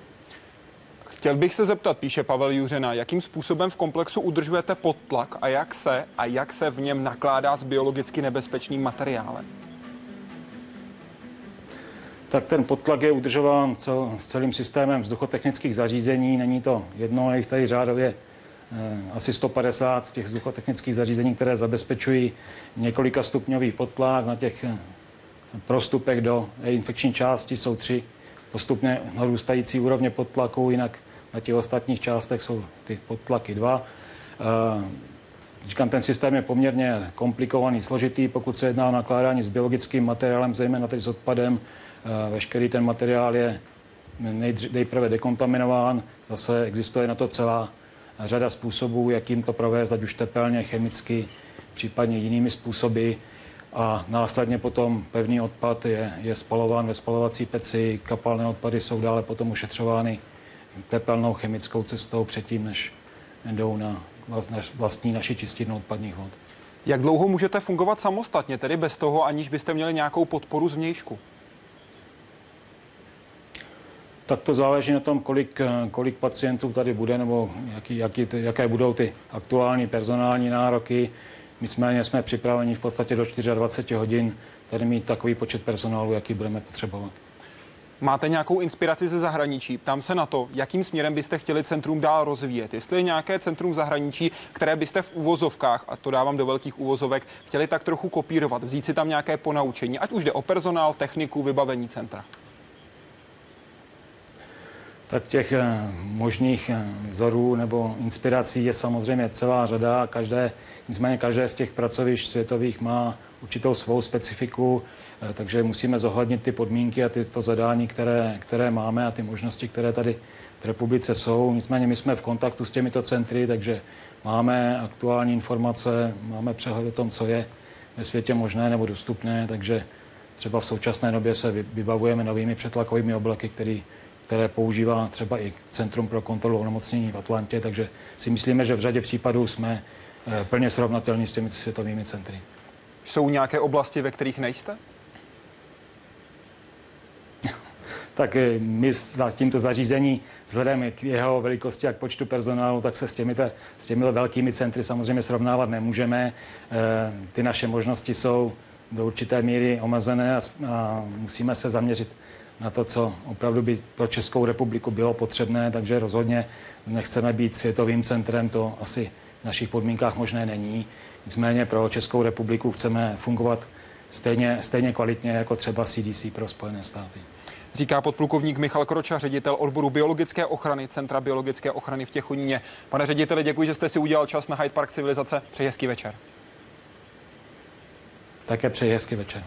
Chtěl bych se zeptat, píše Pavel Juřena, jakým způsobem v komplexu udržujete podtlak a jak se a jak se v něm nakládá s biologicky nebezpečným materiálem? Tak ten podtlak je udržován cel, celým systémem vzduchotechnických zařízení. Není to jedno, je jich tady řádově Eh, asi 150 těch vzduchotechnických zařízení, které zabezpečují několika stupňový podtlak. Na těch eh, prostupech do infekční části jsou tři postupně narůstající úrovně podtlaku, jinak na těch ostatních částech jsou ty podtlaky dva. Eh, říkám, ten systém je poměrně komplikovaný, složitý, pokud se jedná o nakládání s biologickým materiálem, zejména tedy s odpadem. Veškerý ten materiál je nejprve dekontaminován, zase existuje na to celá řada způsobů, jakým to provést, ať už tepelně, chemicky, případně jinými způsoby. A následně potom pevný odpad je, je spalován ve spalovací peci, kapalné odpady jsou dále potom ušetřovány tepelnou chemickou cestou předtím, než jdou na vlastní naši čistírnu odpadních vod. Jak dlouho můžete fungovat samostatně, tedy bez toho, aniž byste měli nějakou podporu z Tak to záleží na tom, kolik, kolik pacientů tady bude nebo jaký, jaký, jaké budou ty aktuální personální nároky. Nicméně jsme připraveni v podstatě do 24 hodin tady mít takový počet personálu, jaký budeme potřebovat. Máte nějakou inspiraci ze zahraničí? Ptám se na to, jakým směrem byste chtěli centrum dál rozvíjet. Jestli je nějaké centrum zahraničí, které byste v úvozovkách, a to dávám do velkých úvozovek, chtěli tak trochu kopírovat, vzít si tam nějaké ponaučení, ať už jde o personál, techniku, vybavení centra. Tak těch eh, možných eh, vzorů nebo inspirací je samozřejmě celá řada. Každé, nicméně každé z těch pracovišť světových má určitou svou specifiku, eh, takže musíme zohlednit ty podmínky a tyto zadání, které, které máme a ty možnosti, které tady v republice jsou. Nicméně my jsme v kontaktu s těmito centry, takže máme aktuální informace, máme přehled o tom, co je ve světě možné nebo dostupné, takže třeba v současné době se vybavujeme novými přetlakovými obleky, který které používá třeba i Centrum pro kontrolu onemocnění v Atlantě, takže si myslíme, že v řadě případů jsme eh, plně srovnatelní s těmi světovými centry. Jsou nějaké oblasti, ve kterých nejste? (laughs) tak eh, my s tímto zařízení, vzhledem k jeho velikosti a k počtu personálu, tak se s těmi, s těmi velkými centry samozřejmě srovnávat nemůžeme. Eh, ty naše možnosti jsou do určité míry omezené a, a musíme se zaměřit na to, co opravdu by pro Českou republiku bylo potřebné, takže rozhodně nechceme být světovým centrem, to asi v našich podmínkách možné není. Nicméně pro Českou republiku chceme fungovat stejně, stejně kvalitně jako třeba CDC pro Spojené státy. Říká podplukovník Michal Kroča, ředitel odboru biologické ochrany Centra biologické ochrany v Těchoníně. Pane řediteli, děkuji, že jste si udělal čas na Hyde Park Civilizace. Přeji hezký večer. Také přeji hezký večer.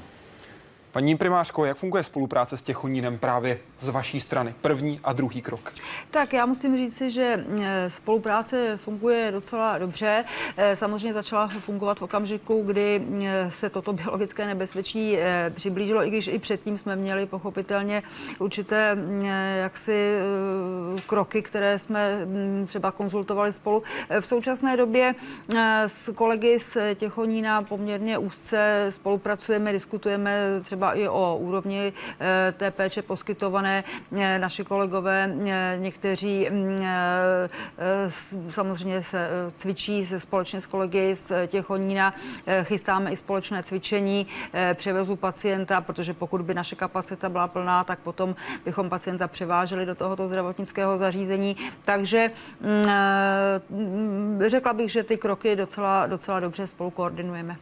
Paní primářko, jak funguje spolupráce s Těchonínem právě z vaší strany? První a druhý krok. Tak já musím říct si, že eh, spolupráce funguje docela dobře. Eh, samozřejmě začala fungovat v okamžiku, kdy eh, se toto biologické nebezpečí přiblížilo, i když i předtím jsme měli pochopitelně určité jaksi kroky, které jsme třeba konzultovali spolu. V současné době s kolegy z Těchonína poměrně úzce spolupracujeme, diskutujeme třeba třeba i o úrovni eh, té péče poskytované. Eh, naši kolegové eh, někteří mm, samozřejmě se cvičí se společně s kolegy z Těchonína. Chystáme i společné cvičení převezu pacienta, protože pokud by naše kapacita byla plná, tak potom bychom pacienta převáželi do tohoto zdravotnického zařízení. Takže mm, řekla bych, že ty kroky docela, docela dobře spolu koordinujeme.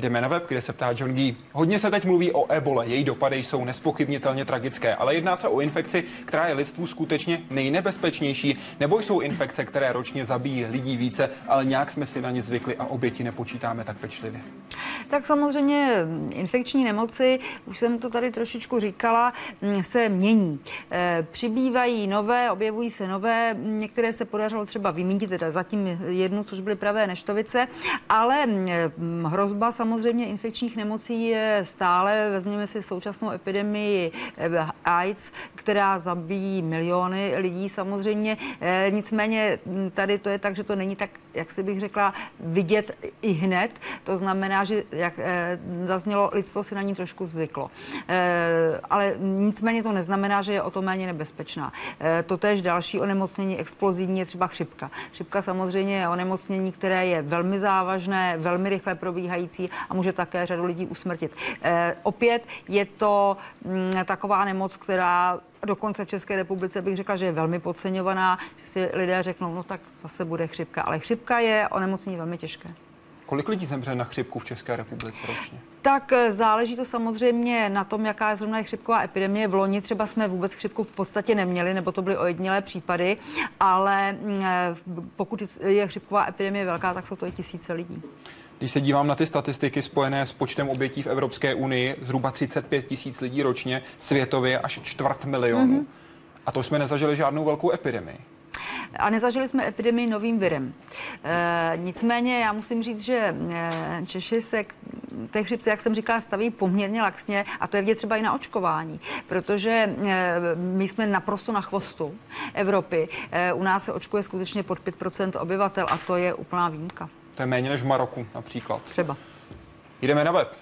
Jdeme na web, kde se ptá John Gee. Hodně se teď mluví o ebole, její dopady jsou nespochybnitelně tragické, ale jedná se o infekci, která je lidstvu skutečně nejnebezpečnější, nebo jsou infekce, které ročně zabíjí lidí více, ale nějak jsme si na ně zvykli a oběti nepočítáme tak pečlivě. Tak samozřejmě infekční nemoci, už jsem to tady trošičku říkala, mm, se mění. E, přibývají nové, objevují se nové, některé se podařilo třeba vymítit, teda zatím jednu, což byly pravé neštovice, ale mm, hrozba samozřejmě infekčních nemocí je stále, vezměme si současnou epidemii eh, AIDS, která zabíjí miliony lidí samozřejmě. Eh, nicméně hm, tady to je tak, že to není tak, jak si bych řekla, vidět i hned. To znamená, že jak eh, zaznělo, lidstvo si na ní trošku zvyklo. Ale nicméně to neznamená, že je o to méně nebezpečná. Totež další onemocnění explozivní je třeba chřipka. Chřipka samozřejmě je onemocnění, které je velmi závažné, velmi rychle probíhající a může také řadu lidí usmrtit. E, opět je to m, mm, taková nemoc, která dokonce v České republice bych řekla, že je velmi podceňovaná, že si lidé řeknou, no tak zase bude chřipka. Ale chřipka je onemocnění velmi těžké. Kolik lidí zemře na chřipku v České republice ročně? Tak eh, záleží to samozřejmě na tom, jaká je zrovna chřipková epidemie. V loni třeba jsme vůbec chřipku v podstatě neměli, nebo to byly ojedinělé případy, ale mm, eh, pokud je chřipková epidemie velká, tak jsou to i tisíce lidí. Když se dívám na ty statistiky spojené s počtem obětí v Evropské unii, zhruba 35 tisíc lidí ročně, světově až čtvrt milionu. Mm-hmm. A to jsme nezažili žádnou velkou epidemii. A nezažili jsme epidemii novým virem. E, nicméně já musím říct, že e, Češi se k té chřipce, jak jsem říkala, staví poměrně laxně a to je vidět třeba i na očkování, protože e, my jsme naprosto na chvostu Evropy. E, u nás se očkuje skutečně pod 5% obyvatel a to je úplná výjimka. To je méně než v Maroku například. Třeba. Jdeme na web.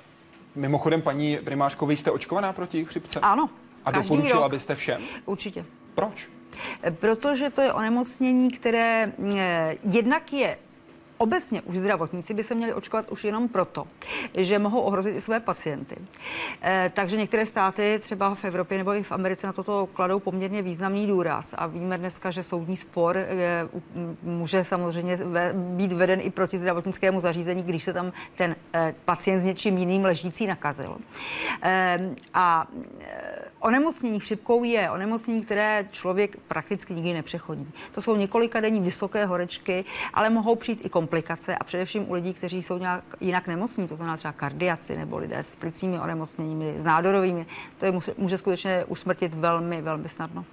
Mimochodem, paní primářko, vy jste očkovaná proti chřipce? Ano. A doporučila rok. byste všem? Určitě. Proč? Protože to je onemocnění, které eh, jednak je obecně už zdravotníci by se měli očkovat už jenom proto, že mohou ohrozit i své pacienty. Eh, takže některé státy, třeba v Evropě nebo i v Americe, na toto kladou poměrně významný důraz. A víme dneska, že soudní spor je, může samozřejmě být veden i proti zdravotnickému zařízení, když se tam ten eh, pacient s něčím jiným ležící nakazil. Eh, a onemocnění chřipkou je onemocnění, které člověk prakticky nikdy nepřechodí. To jsou několika denní vysoké horečky, ale mohou přijít i komplikace a především u lidí, kteří jsou nějak jinak nemocní, to znamená třeba kardiaci nebo lidé s plicními onemocněními, s nádorovými. To je může, může skutečně usmrtit velmi, velmi snadno.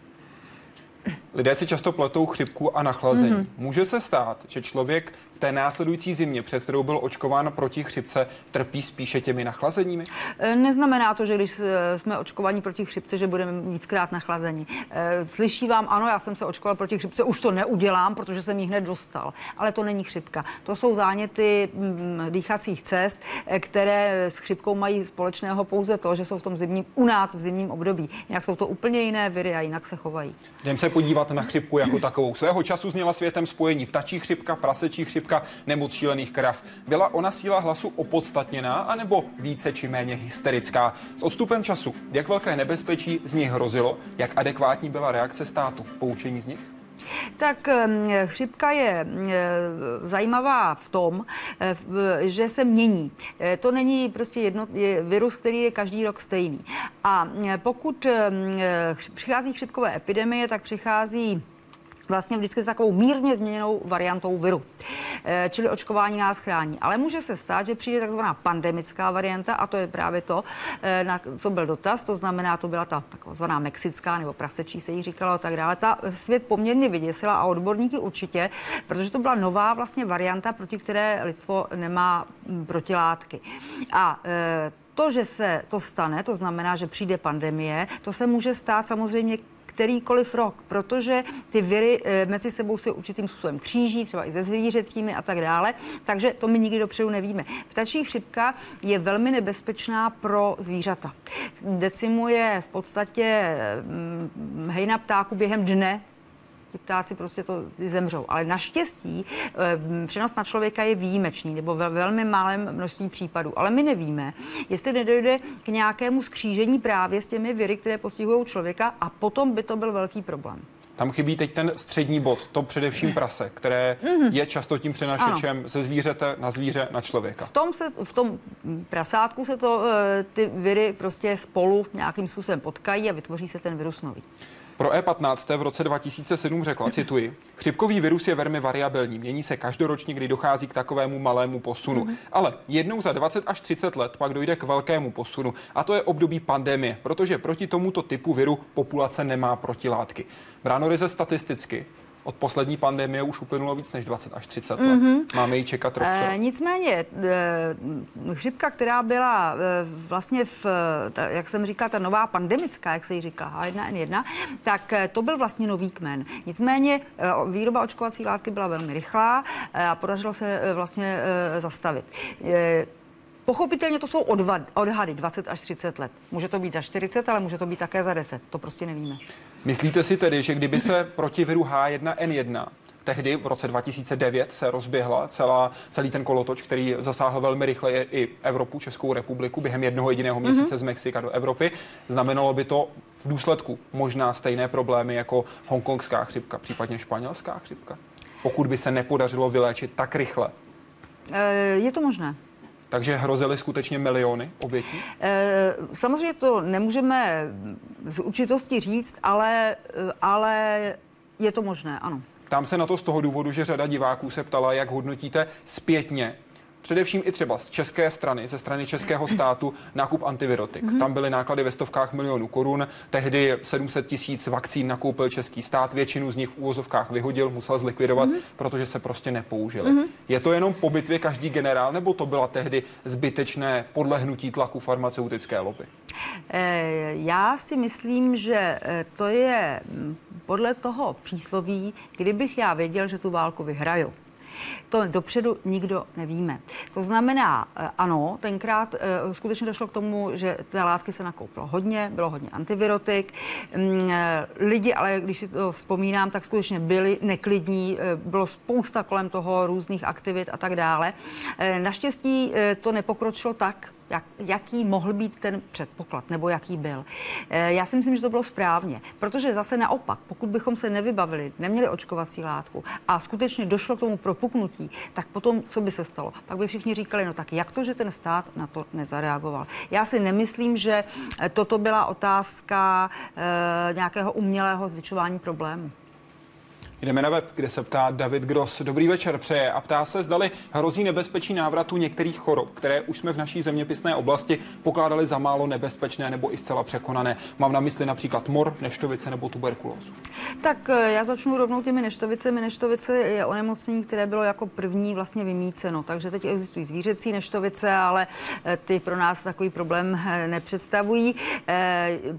Lidé si často pletou chřipku a nachlazení. Mm-hmm. Může se stát, že člověk té následující zimě, před kterou byl očkován proti chřipce, trpí spíše těmi nachlazeními? E, neznamená to, že když e, jsme očkovaní proti chřipce, že budeme víckrát nachlazení. E, slyší vám, ano, já jsem se očkoval proti chřipce, už to neudělám, protože jsem ji hned dostal. Ale to není chřipka. To jsou záněty mm, dýchacích cest, které s chřipkou mají společného pouze to, že jsou v tom zimním, u nás v zimním období. Jinak jsou to úplně jiné viry a jinak se chovají. Jdeme se podívat na chřipku jako takovou. Svého času zněla světem spojení ptačí chřipka, prasečí chřipka, nemoc šílených krav. Byla ona síla hlasu opodstatněná, anebo více či méně hysterická? S odstupem času, jak velké nebezpečí z nich hrozilo, jak adekvátní byla reakce státu? Poučení z nich? Tak chřipka je zajímavá v tom, eh, že se mění. Eh, to není prostě jedno, je virus, který je každý rok stejný. A pokud přichází chřipkové epidemie, tak přichází vlastně vždycky s takovou mírně změněnou variantou viru. Eh, čili očkování nás chrání. Ale může se stát, že přijde takzvaná pandemická varianta a to je právě to, eh, na co byl dotaz, to znamená, to byla ta takzvaná mexická nebo prasečí se jí říkalo a tak dále. Ta svět poměrně vyděsila a odborníky určitě, protože to byla nová vlastně varianta, proti které lidstvo nemá hm, protilátky. A eh, to, že se to stane, to znamená, že přijde pandemie, to se může stát samozřejmě kterýkoliv rok, protože ty viry eh, mezi sebou se určitým způsobem kříží, třeba i ze zvířecími a tak dále, takže to my nikdy dopředu nevíme. Ptačí chřipka je velmi nebezpečná pro zvířata. Decimuje v podstatě hm, hejna ptáku během dne ti ptáci prostě to zemřou. Ale naštěstí eh, přenos na člověka je výjimečný nebo ve velmi malém množství případů. Ale my nevíme, jestli nedojde k nějakému skřížení právě s těmi viry, které postihují člověka a potom by to byl velký problém. Tam chybí teď ten střední bod, to především prase, které mm-hmm. je často tím přenašečem ano. ze zvířete na zvíře na člověka. V tom, se, v tom prasátku se to, eh, ty viry prostě spolu nějakým způsobem potkají a vytvoří se ten virus nový. Pro E15 v roce 2007 řekla, cituji, chřipkový virus je velmi variabilní, mění se každoročně, kdy dochází k takovému malému posunu. Mm-hmm. Ale jednou za 20 až 30 let pak dojde k velkému posunu. A to je období pandemie, protože proti tomuto typu viru populace nemá protilátky. Bráno ryze statisticky, od poslední pandemie už uplynulo víc než 20 až 30 let. Mm-hmm. Máme ji čekat rok. E, nicméně, e, chřipka, která byla e, vlastně v, ta, jak jsem říkala, ta nová pandemická, jak se jí říká, H1N1, tak to byl vlastně nový kmen. Nicméně e, výroba očkovací látky byla velmi rychlá e, a podařilo se e, vlastně e, zastavit. E, Pochopitelně to jsou odvad, odhady 20 až 30 let. Může to být za 40, ale může to být také za 10. To prostě nevíme. Myslíte si tedy, že kdyby se proti viru H1N1 tehdy v roce 2009 se rozběhla celá, celý ten kolotoč, který zasáhl velmi rychle i Evropu, Českou republiku během jednoho jediného mhm. měsíce mm-hmm. z Mexika do Evropy. Znamenalo by to v důsledku možná stejné problémy jako hongkongská chřipka, případně španělská chřipka, pokud by se nepodařilo vyléčit tak rychle? E, je to možné. Takže hrozily skutečně miliony obětí? E, samozřejmě to nemůžeme z určitosti říct, ale, ale je to možné, ano. Tam se na to z toho důvodu, že řada diváků se ptala, jak hodnotíte zpětně především i třeba z české strany, ze strany českého státu, nákup antivirotik. Mm-hmm. Tam byly náklady ve stovkách milionů korun. Tehdy 700 tisíc vakcín nakoupil český stát, většinu z nich v úvozovkách vyhodil, musel zlikvidovat, mm-hmm. protože se prostě nepoužili. Mm-hmm. Je to jenom po bitvě každý generál, nebo to byla tehdy zbytečné podlehnutí tlaku farmaceutické lobby? Eh, já si myslím, že eh, to je mm, podle toho přísloví, kdybych já věděl, že tu válku vyhraju To dopředu nikdo nevíme. To znamená, eh, ano, tenkrát eh, skutečně došlo k tomu, že té látky se nakoupilo hodně, bylo hodně antivirotik. Mm, eh, lidi, ale když si to vzpomínám, tak skutečně byli neklidní, bylo spousta kolem toho různých aktivit a tak dále. Naštěstí to nepokročilo tak, jak, jaký mohl být ten předpoklad, nebo jaký byl. Eh, já si myslím, že to bylo správně, protože zase naopak, pokud bychom se nevybavili, neměli očkovací látku a skutečně došlo k tomu propuknutí, tak potom, co by se stalo? Pak by všichni říkali, no tak jak to, že ten stát na to nezareagoval? Já si nemyslím, že eh, toto byla otázka e, nějakého umělého zvyšování problému. Jdeme na web, kde se ptá David Gross. Dobrý večer přeje a ptá se, zdali hrozí nebezpečí návratu některých chorob, které už jsme v naší zeměpisné oblasti pokládali za málo nebezpečné nebo i zcela překonané. Mám na mysli například mor, neštovice nebo tuberkulózu. Tak eh, já začnu rovnou těmi neštovicemi. Neštovice je onemocnění, které bylo jako první vlastně vymíceno. Takže teď existují zvířecí neštovice, ale eh, ty pro nás takový problém eh, nepředstavují.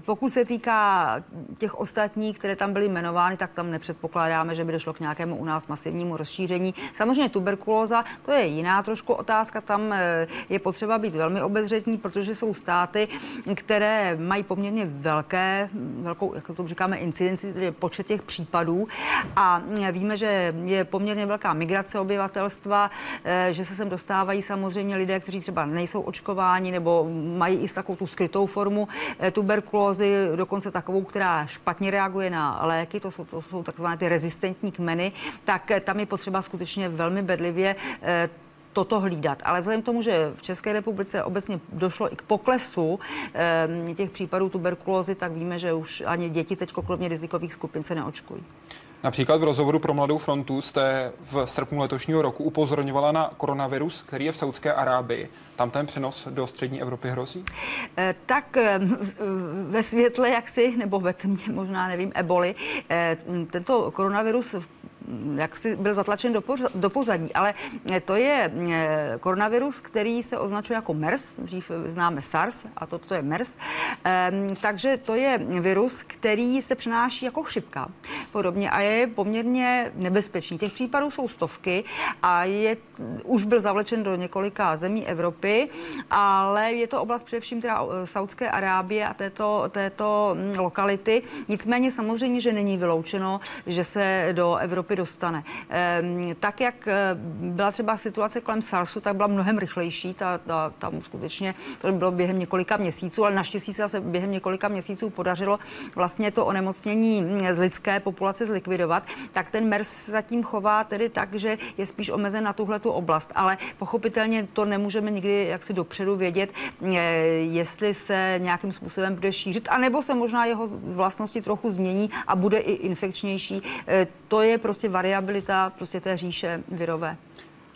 Pokud se týká těch ostatních, které tam byly jmenovány, tak tam nepředpokládáme, že by došlo k nějakému u nás masivnímu rozšíření. Samozřejmě tuberkulóza, to je jiná trošku otázka, tam eh, je potřeba být velmi obezřetní, protože jsou státy, které mají poměrně velké, velkou, jak to říkáme, incidenci, tedy počet těch případů. A eh, víme, že je poměrně velká migrace obyvatelstva, eh, že se sem dostávají samozřejmě lidé, kteří třeba nejsou očkováni nebo mají i takovou tu skrytou formu tuberkulózy, dokonce takovou, která špatně reaguje na léky, to jsou, to jsou takzvané ty rezistentní rezistentní kmeny, tak eh, tam je potřeba skutečně velmi bedlivě eh, toto hlídat. Ale vzhledem k tomu, že v České republice obecně došlo i k poklesu e, těch případů tuberkulózy, tak víme, že už ani děti teď kromě rizikových skupin se neočkují. Například v rozhovoru pro Mladou frontu jste v srpnu letošního roku upozorňovala na koronavirus, který je v Saudské Arábii. Tam ten přenos do střední Evropy hrozí? Eh, tak eh, ve světle jaksi, nebo ve tmě možná, nevím, eboli, eh, tento koronavirus jak si byl zatlačen do, poř- do pozadí. Ale to je eh, koronavirus, který se označuje jako MERS, dřív známe SARS a toto to je MERS. Ehm, takže to je virus, který se přenáší jako chřipka podobně a je poměrně nebezpečný. Těch případů jsou stovky a je, už byl zavlečen do několika zemí Evropy, ale je to oblast především teda eh, Saudské Arábie a této, této hm, lokality. Nicméně samozřejmě, že není vyloučeno, že se do Evropy Dostane. Ehm, tak, jak eh, byla třeba situace kolem SARSu, tak byla mnohem rychlejší. Ta, ta, tam skutečně to bylo během několika měsíců, ale naštěstí se zase během několika měsíců podařilo vlastně to onemocnění z lidské populace zlikvidovat. Tak ten MERS se zatím chová tedy tak, že je spíš omezen na tuhle tu oblast. Ale pochopitelně to nemůžeme nikdy jaksi dopředu vědět, eh, jestli se nějakým způsobem bude šířit, anebo se možná jeho vlastnosti trochu změní a bude i infekčnější. Eh, to je prostě prostě variabilita prostě té říše virové.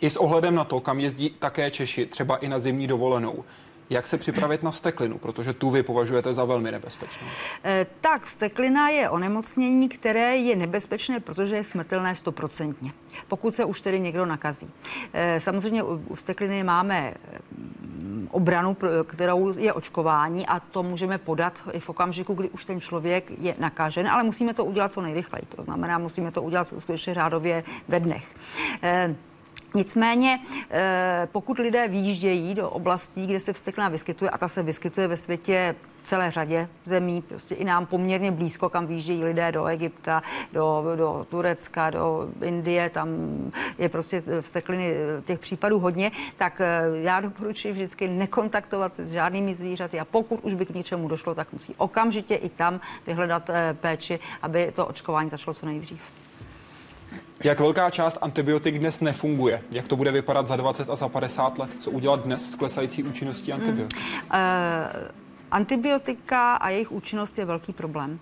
I s ohledem na to, kam jezdí také Češi, třeba i na zimní dovolenou, jak se připravit na vsteklinu, protože tu vy považujete za velmi nebezpečnou? E, tak, vsteklina je onemocnění, které je nebezpečné, protože je smrtelné stoprocentně, pokud se už tedy někdo nakazí. E, samozřejmě u vstekliny máme obranu, kterou je očkování a to můžeme podat i v okamžiku, kdy už ten člověk je nakažen, ale musíme to udělat co nejrychleji. To znamená, musíme to udělat skutečně řádově ve dnech. Eh, Nicméně, eh, pokud lidé výjíždějí do oblastí, kde se vsteklina vyskytuje, a ta se vyskytuje ve světě celé řadě zemí, prostě i nám poměrně blízko, kam výjíždějí lidé do Egypta, do, do Turecka, do Indie, tam je prostě vstekliny těch případů hodně, tak eh, já doporučuji vždycky nekontaktovat se s žádnými zvířaty a pokud už by k něčemu došlo, tak musí okamžitě i tam vyhledat eh, péči, aby to očkování začalo co nejdřív. Jak velká část antibiotik dnes nefunguje? Jak to bude vypadat za 20 a za 50 let? Co udělat dnes s klesající účinností antibiotik? Mm. Uh... Antibiotika a jejich účinnost je velký problém,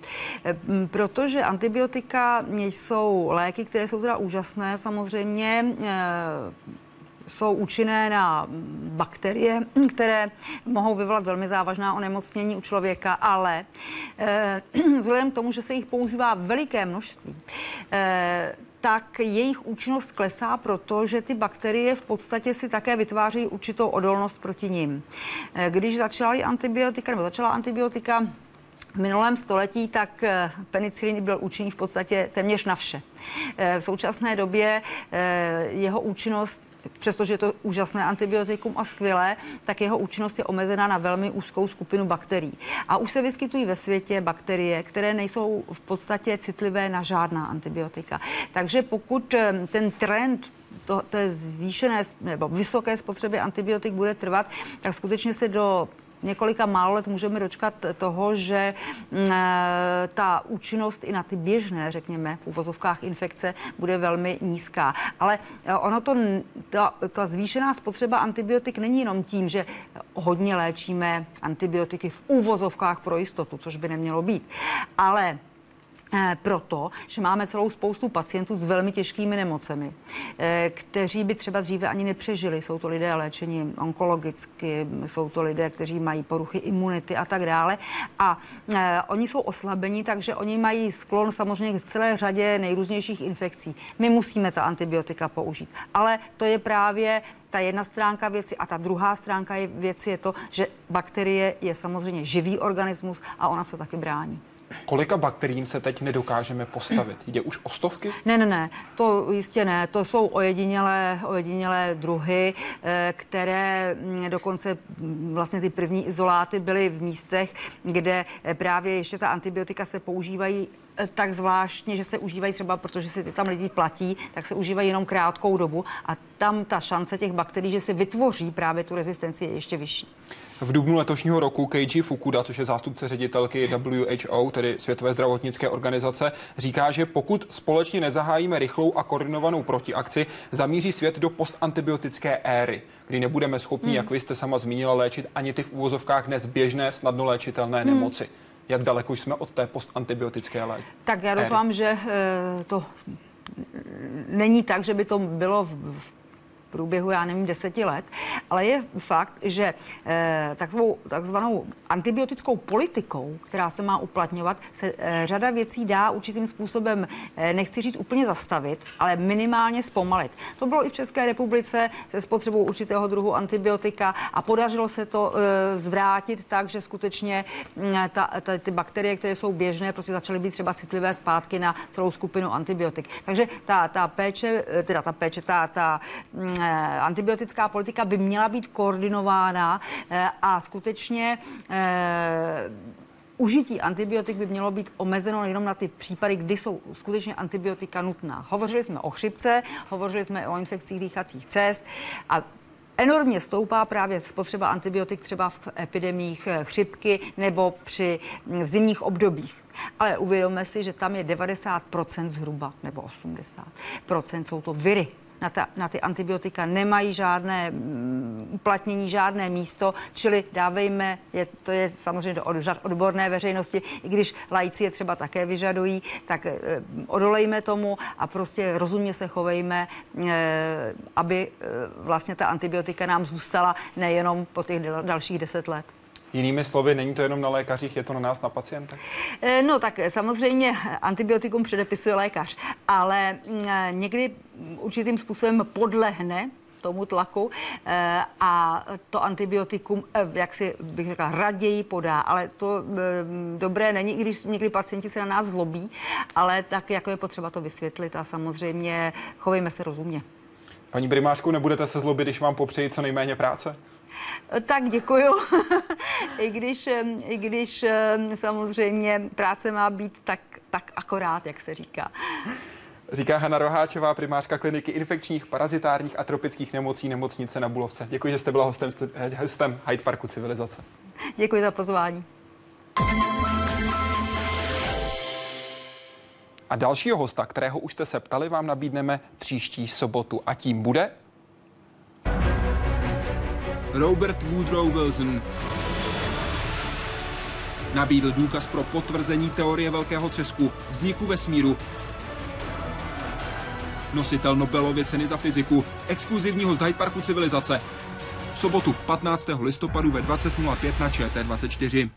protože antibiotika jsou léky, které jsou teda úžasné samozřejmě, jsou účinné na bakterie, (clears throat) které mohou vyvolat velmi závažná onemocnění u člověka, ale (clears throat) vzhledem k tomu, že se jich používá veliké množství, tak jejich účinnost klesá, protože ty bakterie v podstatě si také vytváří určitou odolnost proti nim. Eh, když začaly antibiotika, nebo začala antibiotika v minulém století, tak eh, penicilin byl účinný v podstatě téměř na vše. Eh, v současné době eh, jeho účinnost přestože je to úžasné antibiotikum a skvělé, tak jeho účinnost je omezena na velmi úzkou skupinu bakterií. A už se vyskytují ve světě bakterie, které nejsou v podstatě citlivé na žádná antibiotika. Takže pokud ten trend to, té zvýšené nebo vysoké spotřeby antibiotik bude trvat, tak skutečně se do několika málo let můžeme dočkat toho, že mm, eh, ta účinnost i na ty běžné, řekněme, v uvozovkách infekce bude velmi nízká. Ale eh, ono to, ta, ta zvýšená spotřeba antibiotik není jenom tím, že hodně léčíme antibiotiky v úvozovkách pro jistotu, což by nemělo být. Ale proto, že máme celou spoustu pacientů s velmi těžkými nemocemi, eh, kteří by třeba dříve ani nepřežili. Jsou to lidé léčení onkologicky, jsou to lidé, kteří mají poruchy imunity a tak dále. A eh, oni jsou oslabení, takže oni mají sklon samozřejmě k celé řadě nejrůznějších infekcí. My musíme ta antibiotika použít. Ale to je právě ta jedna stránka věci a ta druhá stránka je věci je to, že bakterie je samozřejmě živý organismus a ona se taky brání. Kolika bakteriím se teď nedokážeme postavit? Jde už o stovky? Ne, ne, ne, to jistě ne. To jsou ojedinělé, ojedinělé druhy, eh, které mm, dokonce mm, vlastně ty první izoláty byly v místech, kde eh, právě ještě ta antibiotika se používají tak zvláštně, že se užívají třeba, protože si tam lidi platí, tak se užívají jenom krátkou dobu a tam ta šance těch bakterií, že se vytvoří právě tu rezistenci je ještě vyšší. V dubnu letošního roku Keiji Fukuda, což je zástupce ředitelky WHO, tedy Světové zdravotnické organizace, říká, že pokud společně nezahájíme rychlou a koordinovanou protiakci, zamíří svět do postantibiotické éry, kdy nebudeme schopni, hmm. jak vy jste sama zmínila, léčit ani ty v úvozovkách dnes běžné, snadno léčitelné hmm. nemoci. Jak daleko jsme od té postantibiotické léčby? Tak já doufám, že eh, to není tak, že by to bylo v průběhu, já nevím, deseti let, ale je fakt, že eh, takzvanou antibiotickou politikou, která se má uplatňovat, se eh, řada věcí dá určitým způsobem, eh, nechci říct úplně zastavit, ale minimálně zpomalit. To bylo i v České republice se spotřebou určitého druhu antibiotika a podařilo se to eh, zvrátit tak, že skutečně mm, ta, ta, ty bakterie, které jsou běžné, prostě začaly být třeba citlivé zpátky na celou skupinu antibiotik. Takže ta, ta péče, teda ta péče, ta, ta mm, antibiotická politika by měla být koordinována eh, a skutečně eh, užití antibiotik by mělo být omezeno jenom na ty případy, kdy jsou skutečně antibiotika nutná. Hovořili jsme o chřipce, hovořili jsme o infekcích dýchacích cest a enormně stoupá právě spotřeba antibiotik třeba v epidemích chřipky nebo při v zimních obdobích. Ale uvědomme si, že tam je 90% zhruba, nebo 80% jsou to viry, na, ta, na ty antibiotika nemají žádné mm, uplatnění, žádné místo, čili dávejme, je, to je samozřejmě do odborné veřejnosti, i když lajci je třeba také vyžadují, tak e, odolejme tomu a prostě rozumně se chovejme, e, aby e, vlastně ta antibiotika nám zůstala nejenom po těch dalších deset let. Jinými slovy, není to jenom na lékařích, je to na nás, na pacientech? Eh, no tak samozřejmě antibiotikum předepisuje lékař, ale mm, někdy určitým způsobem podlehne tomu tlaku eh, a to antibiotikum, eh, jak si bych řekla, raději podá, ale to dobré není, i když někdy pacienti se na nás zlobí, ale tak jako je potřeba to vysvětlit a samozřejmě chovejme se rozumně. Paní primářku, nebudete se zlobit, když vám popřeji co nejméně práce? Tak děkuju. (laughs) I když, I když samozřejmě práce má být tak, tak akorát, jak se říká. Říká Hana Roháčová, primářka kliniky infekčních, parazitárních a tropických nemocí nemocnice na Bulovce. Děkuji, že jste byla hostem, hostem Hyde Parku Civilizace. Děkuji za pozvání. A dalšího hosta, kterého už jste se ptali, vám nabídneme příští sobotu. A tím bude Robert Woodrow Wilson nabídl důkaz pro potvrzení teorie velkého třesku vzniku vesmíru. Nositel Nobelovy ceny za fyziku, exkluzivního z Hyde Parku civilizace. V sobotu 15. listopadu ve 20.05 na ČT24.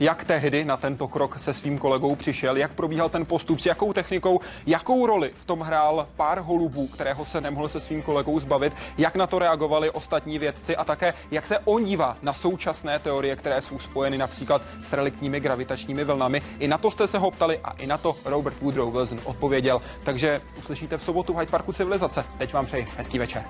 Jak tehdy na tento krok se svým kolegou přišel, jak probíhal ten postup, s jakou technikou, jakou roli v tom hrál pár holubů, kterého se nemohl se svým kolegou zbavit, jak na to reagovali ostatní vědci a také jak se on dívá na současné teorie, které jsou spojeny například s reliktními gravitačními vlnami. I na to jste se ho ptali a i na to Robert Woodrow Wilson odpověděl. Takže uslyšíte v sobotu v Hyde Parku civilizace. Teď vám přeji hezký večer.